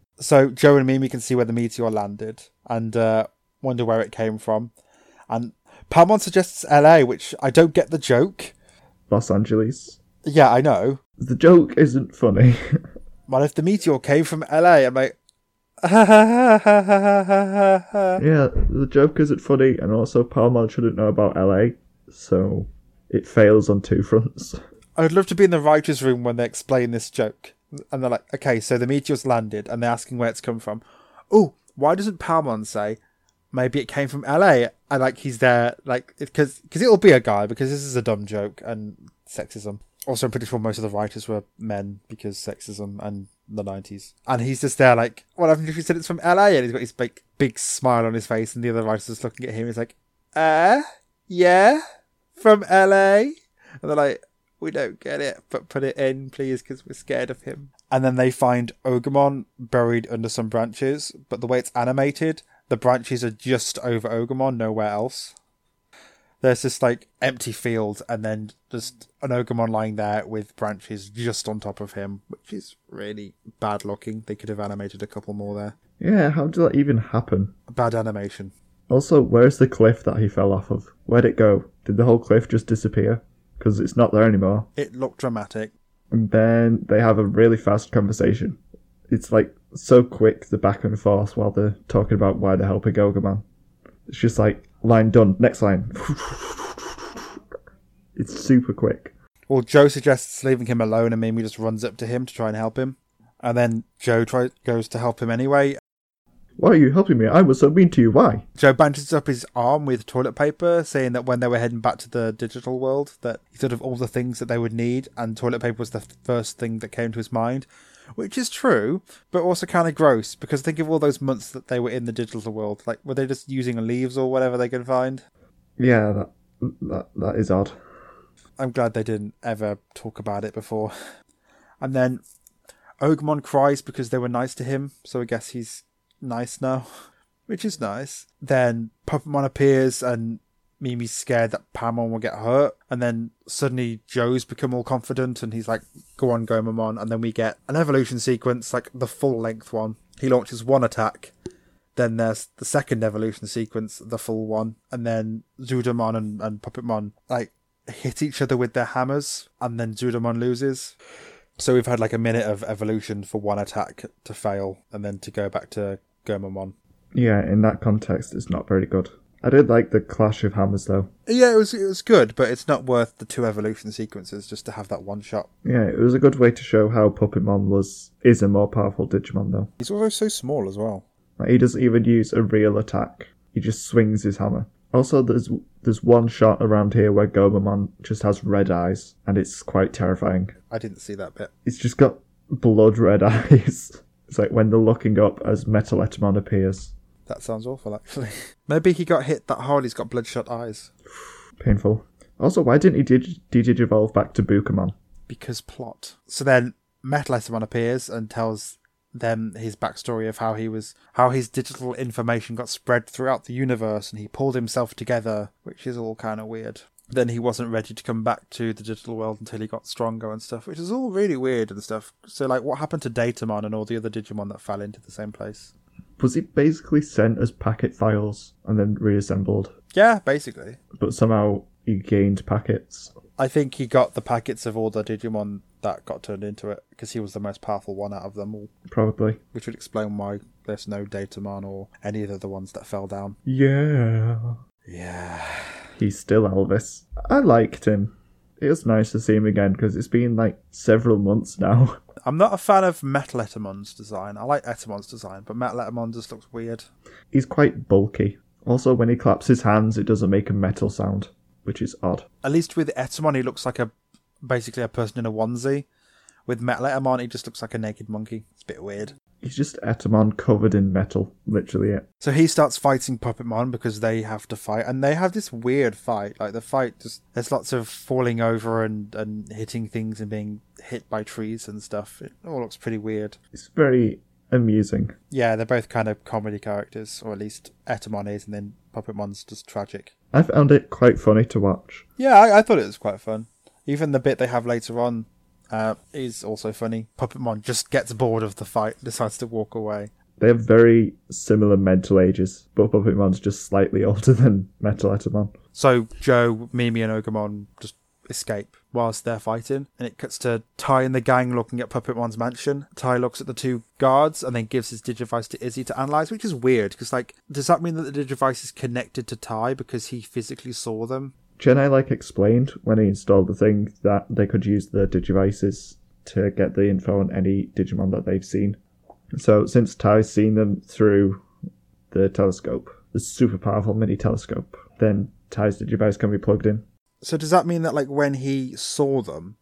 so Joe and Mimi can see where the meteor landed and uh, wonder where it came from, and Palmon suggests L.A., which I don't get the joke. Los Angeles. Yeah, I know. The joke isn't funny. Well, if the meteor came from LA, I'm like, yeah, the joke isn't funny, and also Palmon shouldn't know about LA, so it fails on two fronts. I would love to be in the writer's room when they explain this joke. And they're like, okay, so the meteor's landed, and they're asking where it's come from. Oh, why doesn't Palmon say maybe it came from LA? And like he's there, like because because it'll be a guy because this is a dumb joke and sexism. Also, I'm pretty sure most of the writers were men because sexism and the 90s. And he's just there, like, well, haven't you said it's from LA? And he's got his big, big smile on his face, and the other writers looking at him. He's like, uh, yeah, from LA. And they're like, we don't get it, but put it in, please, because we're scared of him. And then they find Ogremon buried under some branches, but the way it's animated, the branches are just over Ogremon, nowhere else. There's this like empty field, and then just an Ogremon lying there with branches just on top of him, which is really bad looking. They could have animated a couple more there. Yeah, how did that even happen? Bad animation. Also, where's the cliff that he fell off of? Where'd it go? Did the whole cliff just disappear? Because it's not there anymore. It looked dramatic. And then they have a really fast conversation. It's like so quick, the back and forth while they're talking about why they're helping Ogremon. It's just like, line done, next line. it's super quick. Well, Joe suggests leaving him alone, and Mimi just runs up to him to try and help him. And then Joe try- goes to help him anyway. Why are you helping me? I was so mean to you, why? Joe bandages up his arm with toilet paper, saying that when they were heading back to the digital world, that he thought of all the things that they would need, and toilet paper was the first thing that came to his mind. Which is true, but also kind of gross, because think of all those months that they were in the digital world. Like, were they just using leaves or whatever they could find? Yeah, that that, that is odd. I'm glad they didn't ever talk about it before. And then Ogremon cries because they were nice to him, so I guess he's nice now, which is nice. Then Puppetmon appears and Mimi's scared that Palmon will get hurt, and then suddenly Joe's become all confident and he's like, "Go on, Gomamon," and then we get an evolution sequence, like the full length one. He launches one attack. Then there's the second evolution sequence, the full one, and then Zudomon and, and Puppetmon like hit each other with their hammers, and then Zudomon loses. So we've had like a minute of evolution for one attack to fail and then to go back to Gomamon. Yeah, in that context, it's not very good. I did like the clash of hammers though. Yeah, it was it was good, but it's not worth the two evolution sequences just to have that one shot. Yeah, it was a good way to show how Puppetmon was is a more powerful Digimon though. He's also so small as well. Like, he doesn't even use a real attack. He just swings his hammer. Also, there's there's one shot around here where Gomamon just has red eyes, and it's quite terrifying. I didn't see that bit. It's just got blood red eyes. It's like when they're looking up as Metal Etemon appears. That sounds awful, actually. Maybe he got hit that hard. He's got bloodshot eyes Painful. Also, why didn't he dig- digivolve back to Bukamon? because plot. So then Metal appears and tells them his backstory of how he was, how his digital information got spread throughout the universe, and he pulled himself together, which is all kind of weird. Then he wasn't ready to come back to the digital world until he got stronger and stuff, which is all really weird and stuff. So, like, what happened to Datamon and all the other Digimon that fell into the same place? Was he basically sent as packet files and then reassembled? Yeah, basically. But somehow he gained packets. I think he got the packets of all the Digimon that got turned into it because he was the most powerful one out of them all, Probably. which would explain why there's no Datamon or any of the ones that fell down. Yeah. Yeah. He's still Elvis. I liked him. It was nice to see him again because it's been like several months now. I'm not a fan of Metal Etemon's design. I like Etemon's design, but Metal Etemon just looks weird. He's quite bulky. Also, when he claps his hands, it doesn't make a metal sound, which is odd. At least with Etemon, he looks like a basically a person in a onesie. With Metal Etemon, he just looks like a naked monkey. It's a bit weird. He's just Etemon covered in metal, literally it. So he starts fighting Puppetmon because they have to fight, and they have this weird fight. Like the fight, just there's lots of falling over and and hitting things and being hit by trees and stuff. It all looks pretty weird. It's very amusing. Yeah, they're both kind of comedy characters, or at least Etemon is, and then Puppetmon's just tragic. I found it quite funny to watch. Yeah, I, I thought it was quite fun. Even the bit they have later on uh, is also funny. Puppetmon just gets bored of the fight, decides to walk away. They have very similar mental ages, but Puppetmon's just slightly older than Metal Etemon. So Joe, Mimi, and Ogremon just escape whilst they're fighting, and it cuts to Tai and the gang looking at Puppetmon's mansion. Tai looks at the two guards and then gives his digivice to Izzy to analyze, which is weird because, like, does that mean that the digivice is connected to Tai because he physically saw them? Gennai like explained when he installed the thing that they could use the digivices to get the info on any Digimon that they've seen. So since Tai's seen them through the telescope, the super powerful mini telescope, then Tai's digivice can be plugged in. So does that mean that, like, when he saw them,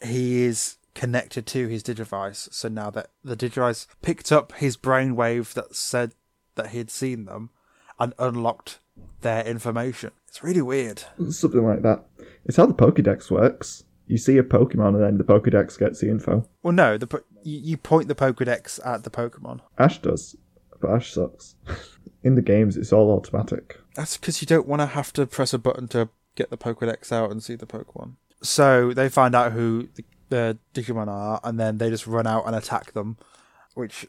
he is connected to his digivice? So now that the digivice picked up his brainwave that said that he had seen them and unlocked their information. It's really weird. Something like that. It's how the Pokédex works. You see a Pokemon and then the Pokédex gets the info. Well, no, the po- you, you point the Pokedex at the Pokemon. Ash does, but Ash sucks. In the games, it's all automatic. That's because you don't want to have to press a button to get the Pokedex out and see the Pokemon. So they find out who the, the Digimon are, and then they just run out and attack them, which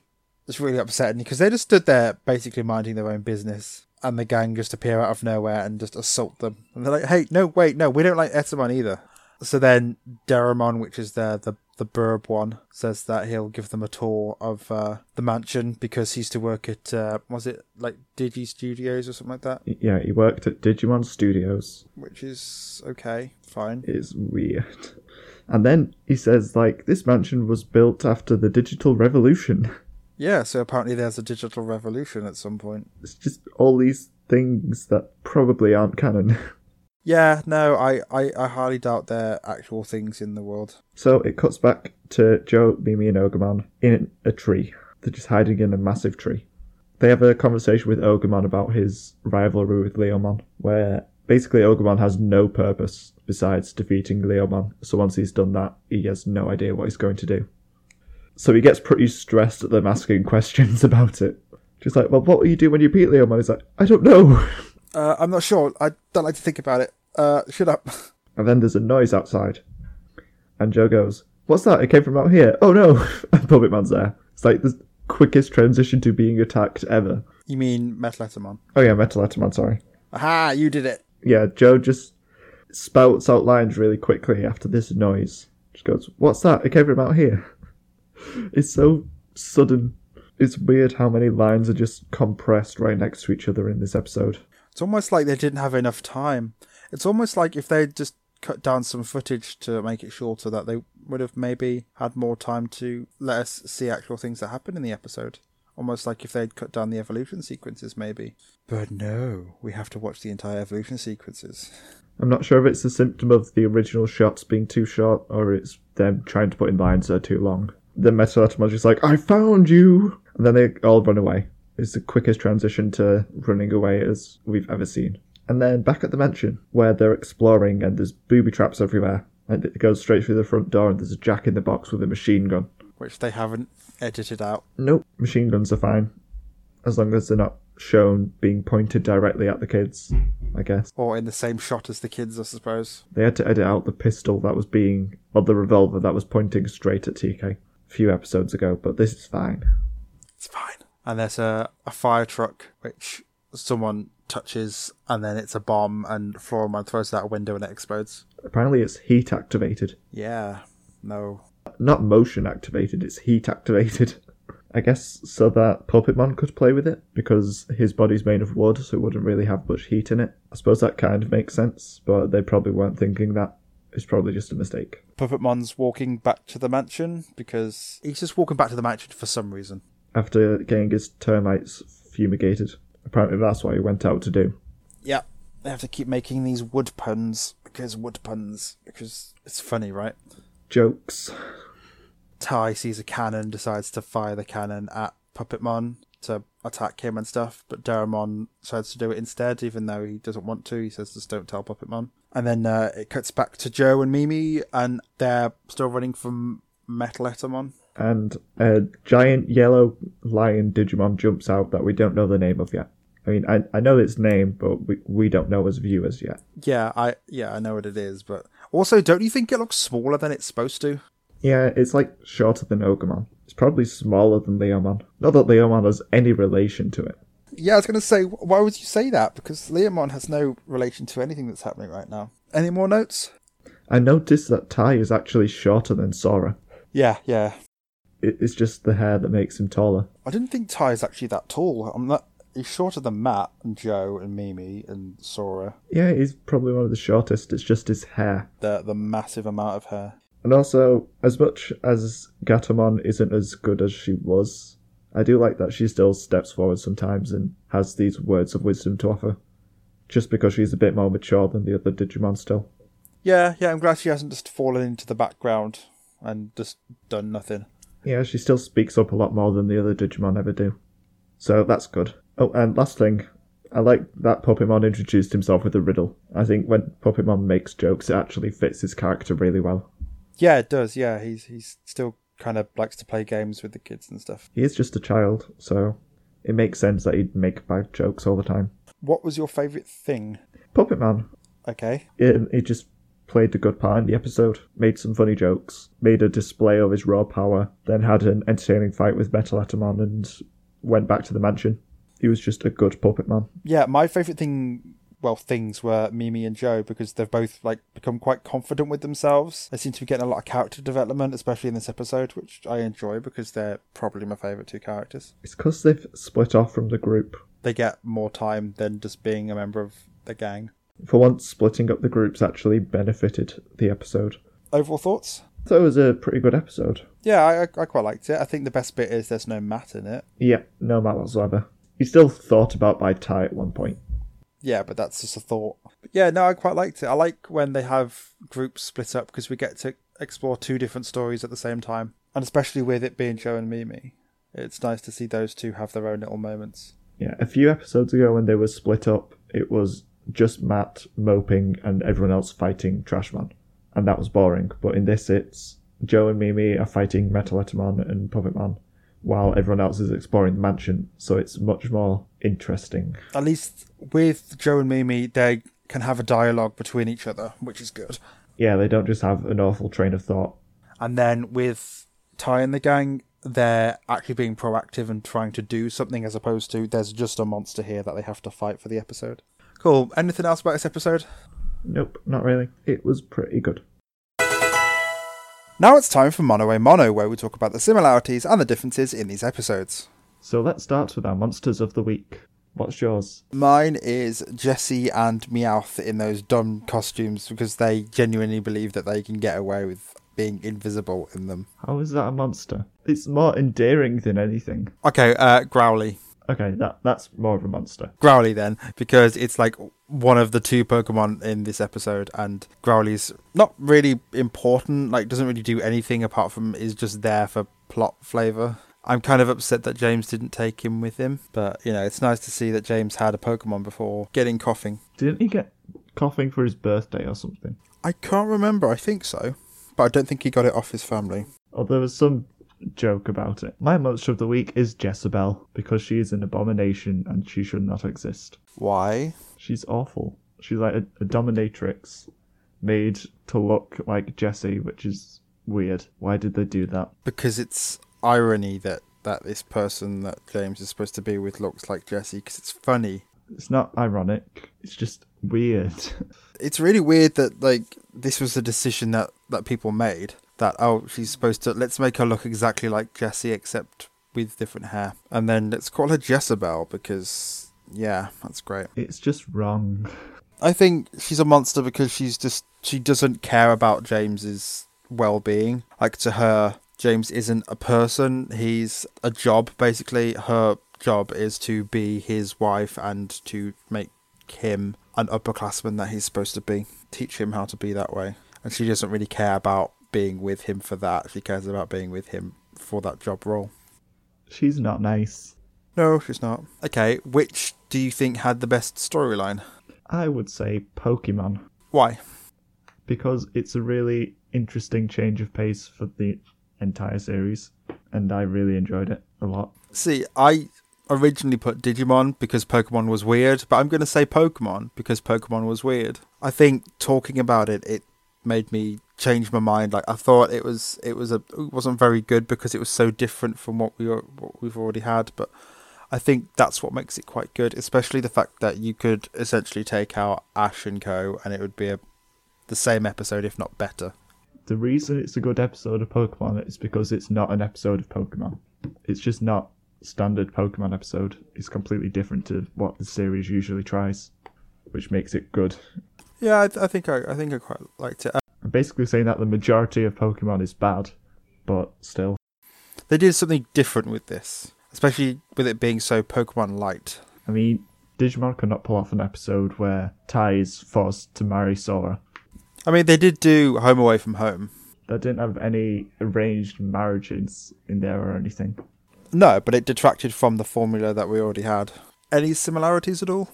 is really upsetting because they just stood there basically minding their own business, and the gang just appear out of nowhere and just assault them. And they're like, "Hey, no, wait, no, we don't like Etemon either." So then Deramon, which is the the the burb one, says that he'll give them a tour of uh, the mansion because he used to work at uh, was it like Digi Studios or something like that, Yeah, he worked at Digimon Studios. which is okay, fine. It's weird. And then he says, like, this mansion was built after the digital revolution. Yeah, so apparently there's a digital revolution at some point. It's just all these things that probably aren't canon. Yeah, no, I, I, I highly doubt they're actual things in the world. So it cuts back to Joe, Mimi, and Ogremon in a tree. They're just hiding in a massive tree. They have a conversation with Ogremon about his rivalry with Leomon, where basically Ogremon has no purpose besides defeating Leomon. So once he's done that, he has no idea what he's going to do. So he gets pretty stressed at them asking questions about it. Just like, well, what will you do when you beat Leomon? He's like, I don't know. Uh, I'm not sure. I don't like to think about it. Uh, shut up. And then there's a noise outside. And Joe goes, What's that? It came from out here. Oh no! And Puppetmon's there. It's like the quickest transition to being attacked ever. You mean Metal Etemon? Oh yeah, Metal Etemon, sorry. Aha, you did it. Yeah, Joe just spouts out lines really quickly after this noise. She goes, What's that? It came from out here. It's so sudden. It's weird how many lines are just compressed right next to each other in this episode. It's almost like they didn't have enough time. It's almost like if they just cut down some footage to make it shorter, that they would have maybe had more time to let us see actual things that happen in the episode. Almost like if they'd cut down the evolution sequences, maybe. But no, we have to watch the entire evolution sequences. I'm not sure if it's a symptom of the original shots being too short or it's them trying to put in lines that are too long. Then MetalEtemon just like, I found you! And then they all run away. It's the quickest transition to running away as we've ever seen. And then back at the mansion, where they're exploring and there's booby traps everywhere. And it goes straight through the front door and there's a jack in the box with a machine gun. Which they haven't edited out. Nope, machine guns are fine. As long as they're not shown being pointed directly at the kids, I guess. Or in the same shot as the kids, I suppose. They had to edit out the pistol that was being, or the revolver that was pointing straight at TK few episodes ago, but this is fine. It's fine. And there's a, a fire truck which someone touches and then it's a bomb and Floramon throws it out a window and it explodes. Apparently it's heat activated. Yeah. No. Not motion activated, it's heat activated. I guess so that Puppetmon could play with it because his body's made of wood, so it wouldn't really have much heat in it. I suppose that kind of makes sense, but they probably weren't thinking that. It's probably just a mistake. Puppetmon's walking back to the mansion because he's just walking back to the mansion for some reason. After getting his termites fumigated. Apparently that's what he went out to do. Yeah. They have to keep making these wood puns because wood puns because it's funny, right? Jokes. Tai sees a cannon, decides to fire the cannon at Puppetmon to attack him and stuff, but Deramon decides to do it instead, even though he doesn't want to. He says, just don't tell Puppetmon. And then uh, it cuts back to Joe and Mimi, and they're still running from MetalEtemon. and a giant yellow lion Digimon jumps out that we don't know the name of yet. I mean, I, I know its name, but we, we don't know as viewers yet. Yeah, I yeah I know what it is, but also, don't you think it looks smaller than it's supposed to? Yeah, it's like shorter than Ogremon. It's probably smaller than Leomon. Not that Leomon has any relation to it. Yeah, I was going to say, why would you say that? Because Leomon has no relation to anything that's happening right now. Any more notes? I noticed that Tai is actually shorter than Sora. Yeah, yeah. It, it's just the hair that makes him taller. I didn't think Tai is actually that tall. I'm not. He's shorter than Matt and Joe and Mimi and Sora. Yeah, he's probably one of the shortest. It's just his hair. The the massive amount of hair. And also, as much as Gatomon isn't as good as she was, I do like that she still steps forward sometimes and has these words of wisdom to offer. Just because she's a bit more mature than the other Digimon still. Yeah, yeah. I'm glad she hasn't just fallen into the background and just done nothing. Yeah, she still speaks up a lot more than the other Digimon ever do. So that's good. Oh, and last thing, I like that Pokemon introduced himself with a riddle. I think when Pokemon makes jokes, it actually fits his character really well. Yeah, it does. Yeah, he's he's still kind of likes to play games with the kids and stuff. He is just a child, so it makes sense that he'd make bad jokes all the time. What was your favourite thing? Puppetmon, Okay. it, he just played a good part in the episode, made some funny jokes, made a display of his raw power, then had an entertaining fight with MetalEtemon and went back to the mansion. He was just a good Puppetmon. Yeah, my favourite thing, well, things were Mimi and Joe because they've both like become quite confident with themselves. They seem to be getting a lot of character development, especially in this episode, which I enjoy because they're probably my favourite two characters. It's because they've split off from the group. They get more time than just being a member of the gang. For once, splitting up the groups actually benefited the episode. Overall thoughts? So it was a pretty good episode. Yeah, I, I quite liked it. I think the best bit is there's no Matt in it. Yeah, no matter whatsoever. He's still thought about by Tai at one point. Yeah, but that's just a thought. But yeah, no, I quite liked it. I like when they have groups split up because we get to explore two different stories at the same time. And especially with it being Joe and Mimi, it's nice to see those two have their own little moments. Yeah, a few episodes ago when they were split up, it was just Matt moping and everyone else fighting Trashman. And that was boring. But in this, it's Joe and Mimi are fighting MetalEtemon and Puppetmon while everyone else is exploring the mansion. So it's much more interesting. At least with Joe and Mimi, they can have a dialogue between each other, which is good. Yeah, they don't just have an awful train of thought. And then with Tai and the gang, they're actually being proactive and trying to do something as opposed to there's just a monster here that they have to fight for the episode. Cool. Anything else about this episode? Nope, not really. It was pretty good. Now it's time for Mono a Mono, where we talk about the similarities and the differences in these episodes. So let's start with our monsters of the week. What's yours? Mine is Jessie and Meowth in those dumb costumes because they genuinely believe that they can get away with being invisible in them. How is that a monster? It's more endearing than anything. Okay, uh, Growly. Okay, that that's more of a monster. Growly then, because it's like one of the two Pokemon in this episode, and Growly's not really important, like doesn't really do anything apart from is just there for plot flavour. I'm kind of upset that James didn't take him with him, but you know, it's nice to see that James had a Pokemon before getting Koffing. Didn't he get Koffing for his birthday or something? I can't remember, I think so, but I don't think he got it off his family. Oh, there was some joke about it. My monster of the week is Jessiebelle because she is an abomination and she should not exist. Why? She's awful. She's like a, a dominatrix made to look like Jessie, which is weird. Why did they do that? Because it's irony that that this person that James is supposed to be with looks like Jessie because it's funny. It's not ironic. It's just weird. It's really weird that like this was a decision that that people made that oh she's supposed to let's make her look exactly like Jessie except with different hair and then let's call her Jessiebelle because yeah that's great. it's just wrong. I think she's a monster because she's just she doesn't care about James's well-being. Like to her, James isn't a person; he's a job. Basically, her job is to be his wife and to make him an upperclassman that he's supposed to be. Teach him how to be that way, and she doesn't really care about being with him for that. She cares about being with him for that job role. She's not nice. No, she's not. Okay, which do you think had the best storyline? I would say Pokemon Why? because it's a really interesting change of pace for the entire series, and I really enjoyed it a lot. See, I originally put Digimon because Pokemon was weird, but I'm going to say Pokemon because Pokemon was weird. I think talking about it, it made me change my mind. Like I thought it was, it was a, it wasn't very good because it was so different from what we were, what we've already had. But I think that's what makes it quite good, especially the fact that you could essentially take out Ash and Co, and it would be a, the same episode, if not better. The reason it's a good episode of Pokemon is because it's not an episode of Pokemon. It's just not standard Pokemon episode. It's completely different to what the series usually tries, which makes it good. Yeah, I, I think I, I think I quite liked it. I'm basically saying that the majority of Pokemon is bad, but still. They did something different with this, especially with it being so Pokemon light. I mean, Digimon could not pull off an episode where Tai is forced to marry Sora. I mean, they did do Home Away from Home. That didn't have any arranged marriages in there or anything. No, but it detracted from the formula that we already had. Any similarities at all?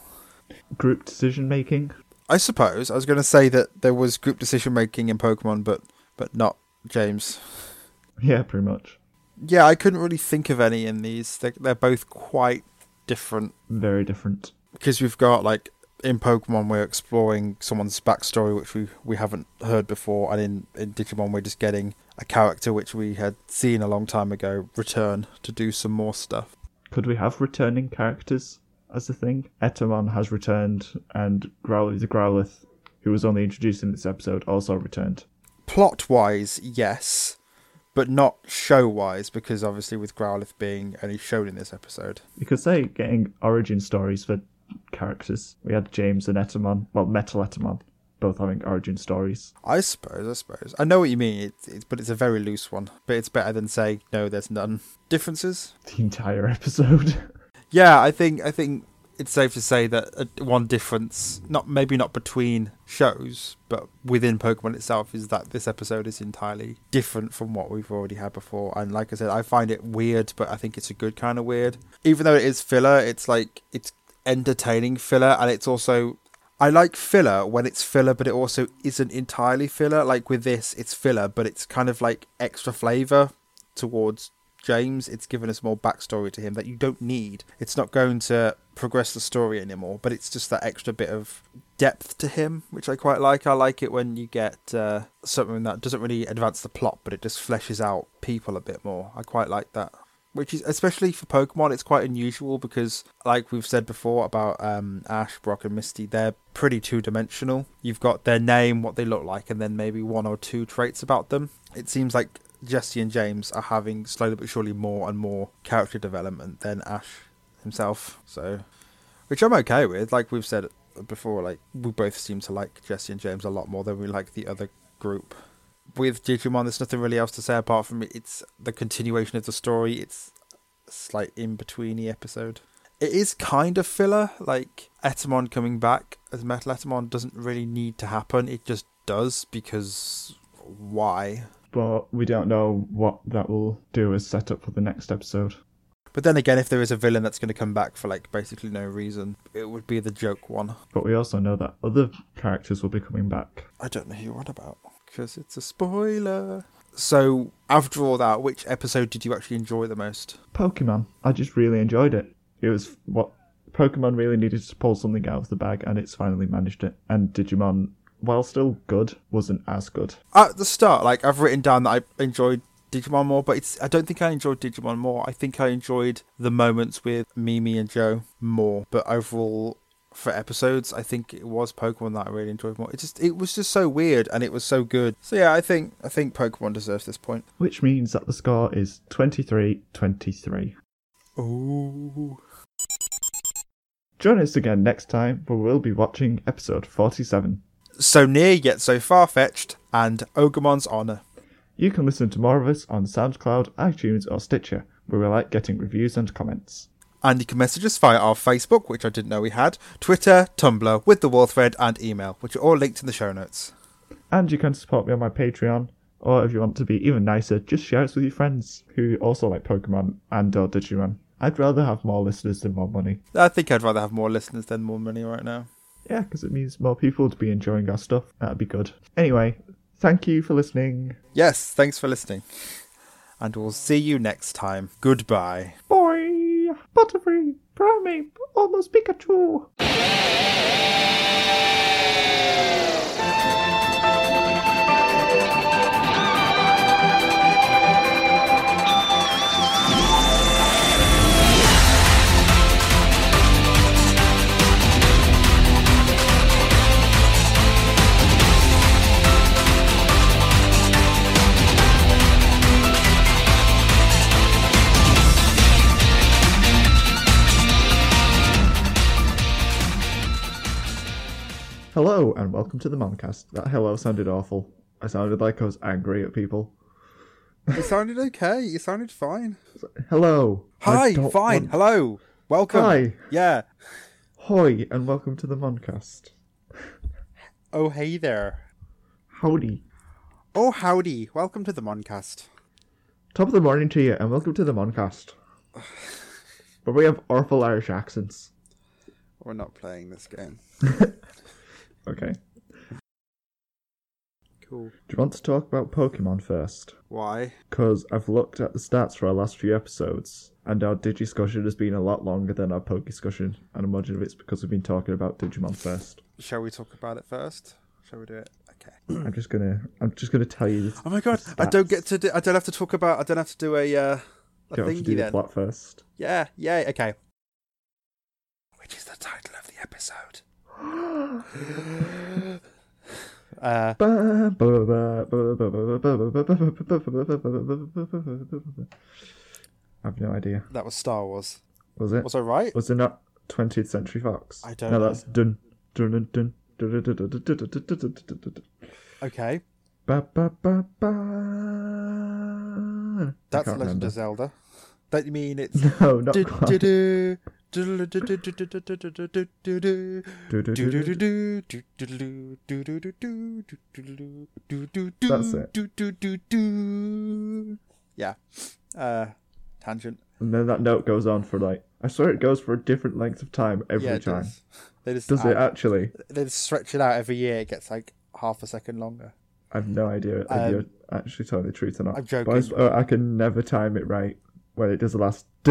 Group decision making. I suppose I was going to say that there was group decision making in Pokemon, but but not James. Yeah, pretty much. Yeah, I couldn't really think of any in these. They're, they're both quite different Very different. because we've got like in Pokemon we're exploring someone's backstory which we, we haven't heard before, and in, in Digimon we're just getting a character which we had seen a long time ago return to do some more stuff. Could we have returning characters as a thing? Etemon has returned, and Growly the Growlithe, who was only introduced in this episode, also returned. Plot wise, yes, but not show wise because obviously with Growlithe being only shown in this episode. You could say getting origin stories for characters. We had James and Etemon, well, Metal Etemon, both having origin stories. I suppose, I suppose. I know what you mean, it's, it's, but it's a very loose one. But it's better than saying no, there's none. Differences? The entire episode. Yeah, I think I think it's safe to say that uh, one difference, not maybe not between shows, but within Pokemon itself, is that this episode is entirely different from what we've already had before. And like I said, I find it weird, but I think it's a good kind of weird. Even though it is filler, it's like it's entertaining filler, and it's also I like filler when it's filler, but it also isn't entirely filler. Like with this, it's filler, but it's kind of like extra flavor towards James. It's given us more backstory to him that you don't need. It's not going to progress the story anymore, but it's just that extra bit of depth to him, which I quite like. I like it when you get uh, something that doesn't really advance the plot, but it just fleshes out people a bit more. I quite like that which is especially for Pokemon, it's quite unusual because, like we've said before about um, Ash, Brock, and Misty, they're pretty two dimensional. You've got their name, what they look like, and then maybe one or two traits about them. it seems like Jessie and James are having slowly but surely more and more character development than Ash himself. So, which I'm okay with. Like we've said before, like we both seem to like Jessie and James a lot more than we like the other group. With Digimon, there's nothing really else to say apart from it's the continuation of the story. It's a slight in betweeny episode. It is kind of filler. Like Etemon coming back as Metal Etemon doesn't really need to happen. It just does because why? But we don't know what that will do as setup for the next episode. But then again, if there is a villain that's going to come back for like basically no reason, it would be the joke one. But we also know that other characters will be coming back. I don't know who you're on about because it's a spoiler. So after all that, which episode did you actually enjoy the most? Pokemon. I just really enjoyed it. It was what Pokemon really needed to pull something out of the bag, and it's finally managed it. And Digimon, while still good, wasn't as good. At the start, like I've written down that I enjoyed Digimon more, but it's I don't think I enjoyed Digimon more. I think I enjoyed the moments with Mimi and Joe more. But overall, for episodes, I think it was Pokemon that I really enjoyed more. It just it was just so weird and it was so good. So yeah, I think I think Pokemon deserves this point. Which means that the score is 23 23. Ooh. Join us again next time where we'll be watching episode 47. So near yet so far fetched, and Ogremon's honor. You can listen to more of us on SoundCloud, iTunes, or Stitcher, where we like getting reviews and comments. And you can message us via our Facebook, which I didn't know we had, Twitter, Tumblr, with the wall thread, and email, which are all linked in the show notes. And you can support me on my Patreon, or if you want to be even nicer, just share us with your friends who also like Pokemon and or Digimon. I'd rather have more listeners than more money. I think I'd rather have more listeners than more money right now. Yeah, because it means more people to be enjoying our stuff. That'd be good. Anyway, thank you for listening. Yes, thanks for listening. And we'll see you next time. Goodbye. Boy, Butterfree, Primeape, almost Pikachu. Welcome to the Moncast. That hello sounded awful. I sounded like I was angry at people. It sounded okay. You sounded fine. Hello. Hi, fine. want- Hello. Welcome. Hi. Yeah. Hoi and welcome to the Moncast. Oh, hey there. Howdy. Oh, howdy. Welcome to the Moncast. Top of the morning to you and welcome to the Moncast. but we have awful Irish accents. We're not playing this game. Okay. Cool. Do you want to talk about Pokemon first? Why? Because I've looked at the stats for our last few episodes, and our Digiscussion has been a lot longer than our Pokescussion, and I'm wondering if it's because we've been talking about Digimon first. Shall we talk about it first? Shall we do it? Okay. I'm just gonna, I'm just gonna tell you. This, Oh my god! I don't get to. Do, I don't have to talk about. I don't have to do a uh, a Don't have to do thingy the plot first. Yeah. Yeah. Okay. Which is the title of the episode? Uh, I have no idea. That was Star Wars. Was it? Was I right? Was it not 20th Century Fox? I don't no, know. No, that's dun dun dun dun. okay. Ba, ba, ba, ba. That's Legend remember. of Zelda. That you mean it's no, not do, quite. Do, do. That's it. Yeah. Uh, tangent. And then that note goes on for like I swear it goes for a different length of time every yeah, time. Does, they just, does it actually? They just stretch it out every year. It gets like half a second longer. I have no idea um, if you're actually telling the truth or not. I'm joking. I, I, can never time it right when it does the last.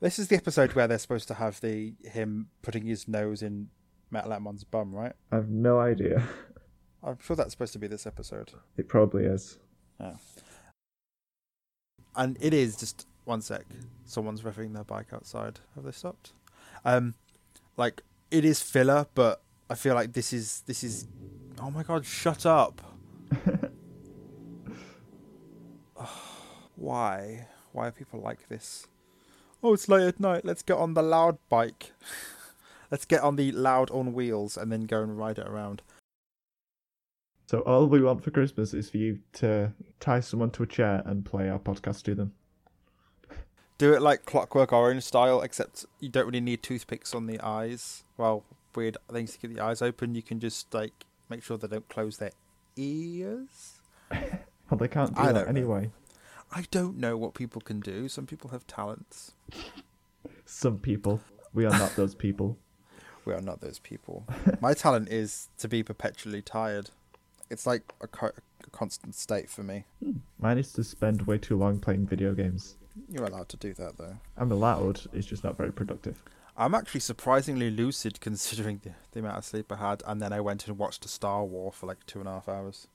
This is the episode where they're supposed to have the him putting his nose in Matt Latmon's bum, right? I have no idea. I'm sure that's supposed to be this episode. It probably is. Yeah. And it is just one sec. Someone's revving their bike outside. Have they stopped? Um, like it is filler, but I feel like this is this is. Oh my god! Shut up. Why? Why are people like this? Oh, it's late at night. Let's get on the loud bike. Let's get on the loud on wheels and then go and ride it around. So all we want for Christmas is for you to tie someone to a chair and play our podcast to them. Do it like Clockwork Orange style, except you don't really need toothpicks on the eyes. Well, weird things to keep the eyes open. You can just like make sure they don't close their ears. Well, they can't do I that anyway. I don't know what people can do. Some people have talents. Some people. We are not those people. We are not those people. My talent is to be perpetually tired. It's like a, co- a constant state for me. Hmm. Mine is to spend way too long playing video games. You're allowed to do that though. I'm allowed, it's just not very productive. I'm actually surprisingly lucid considering the, the amount of sleep I had, and then I went and watched a Star War for like two and a half hours.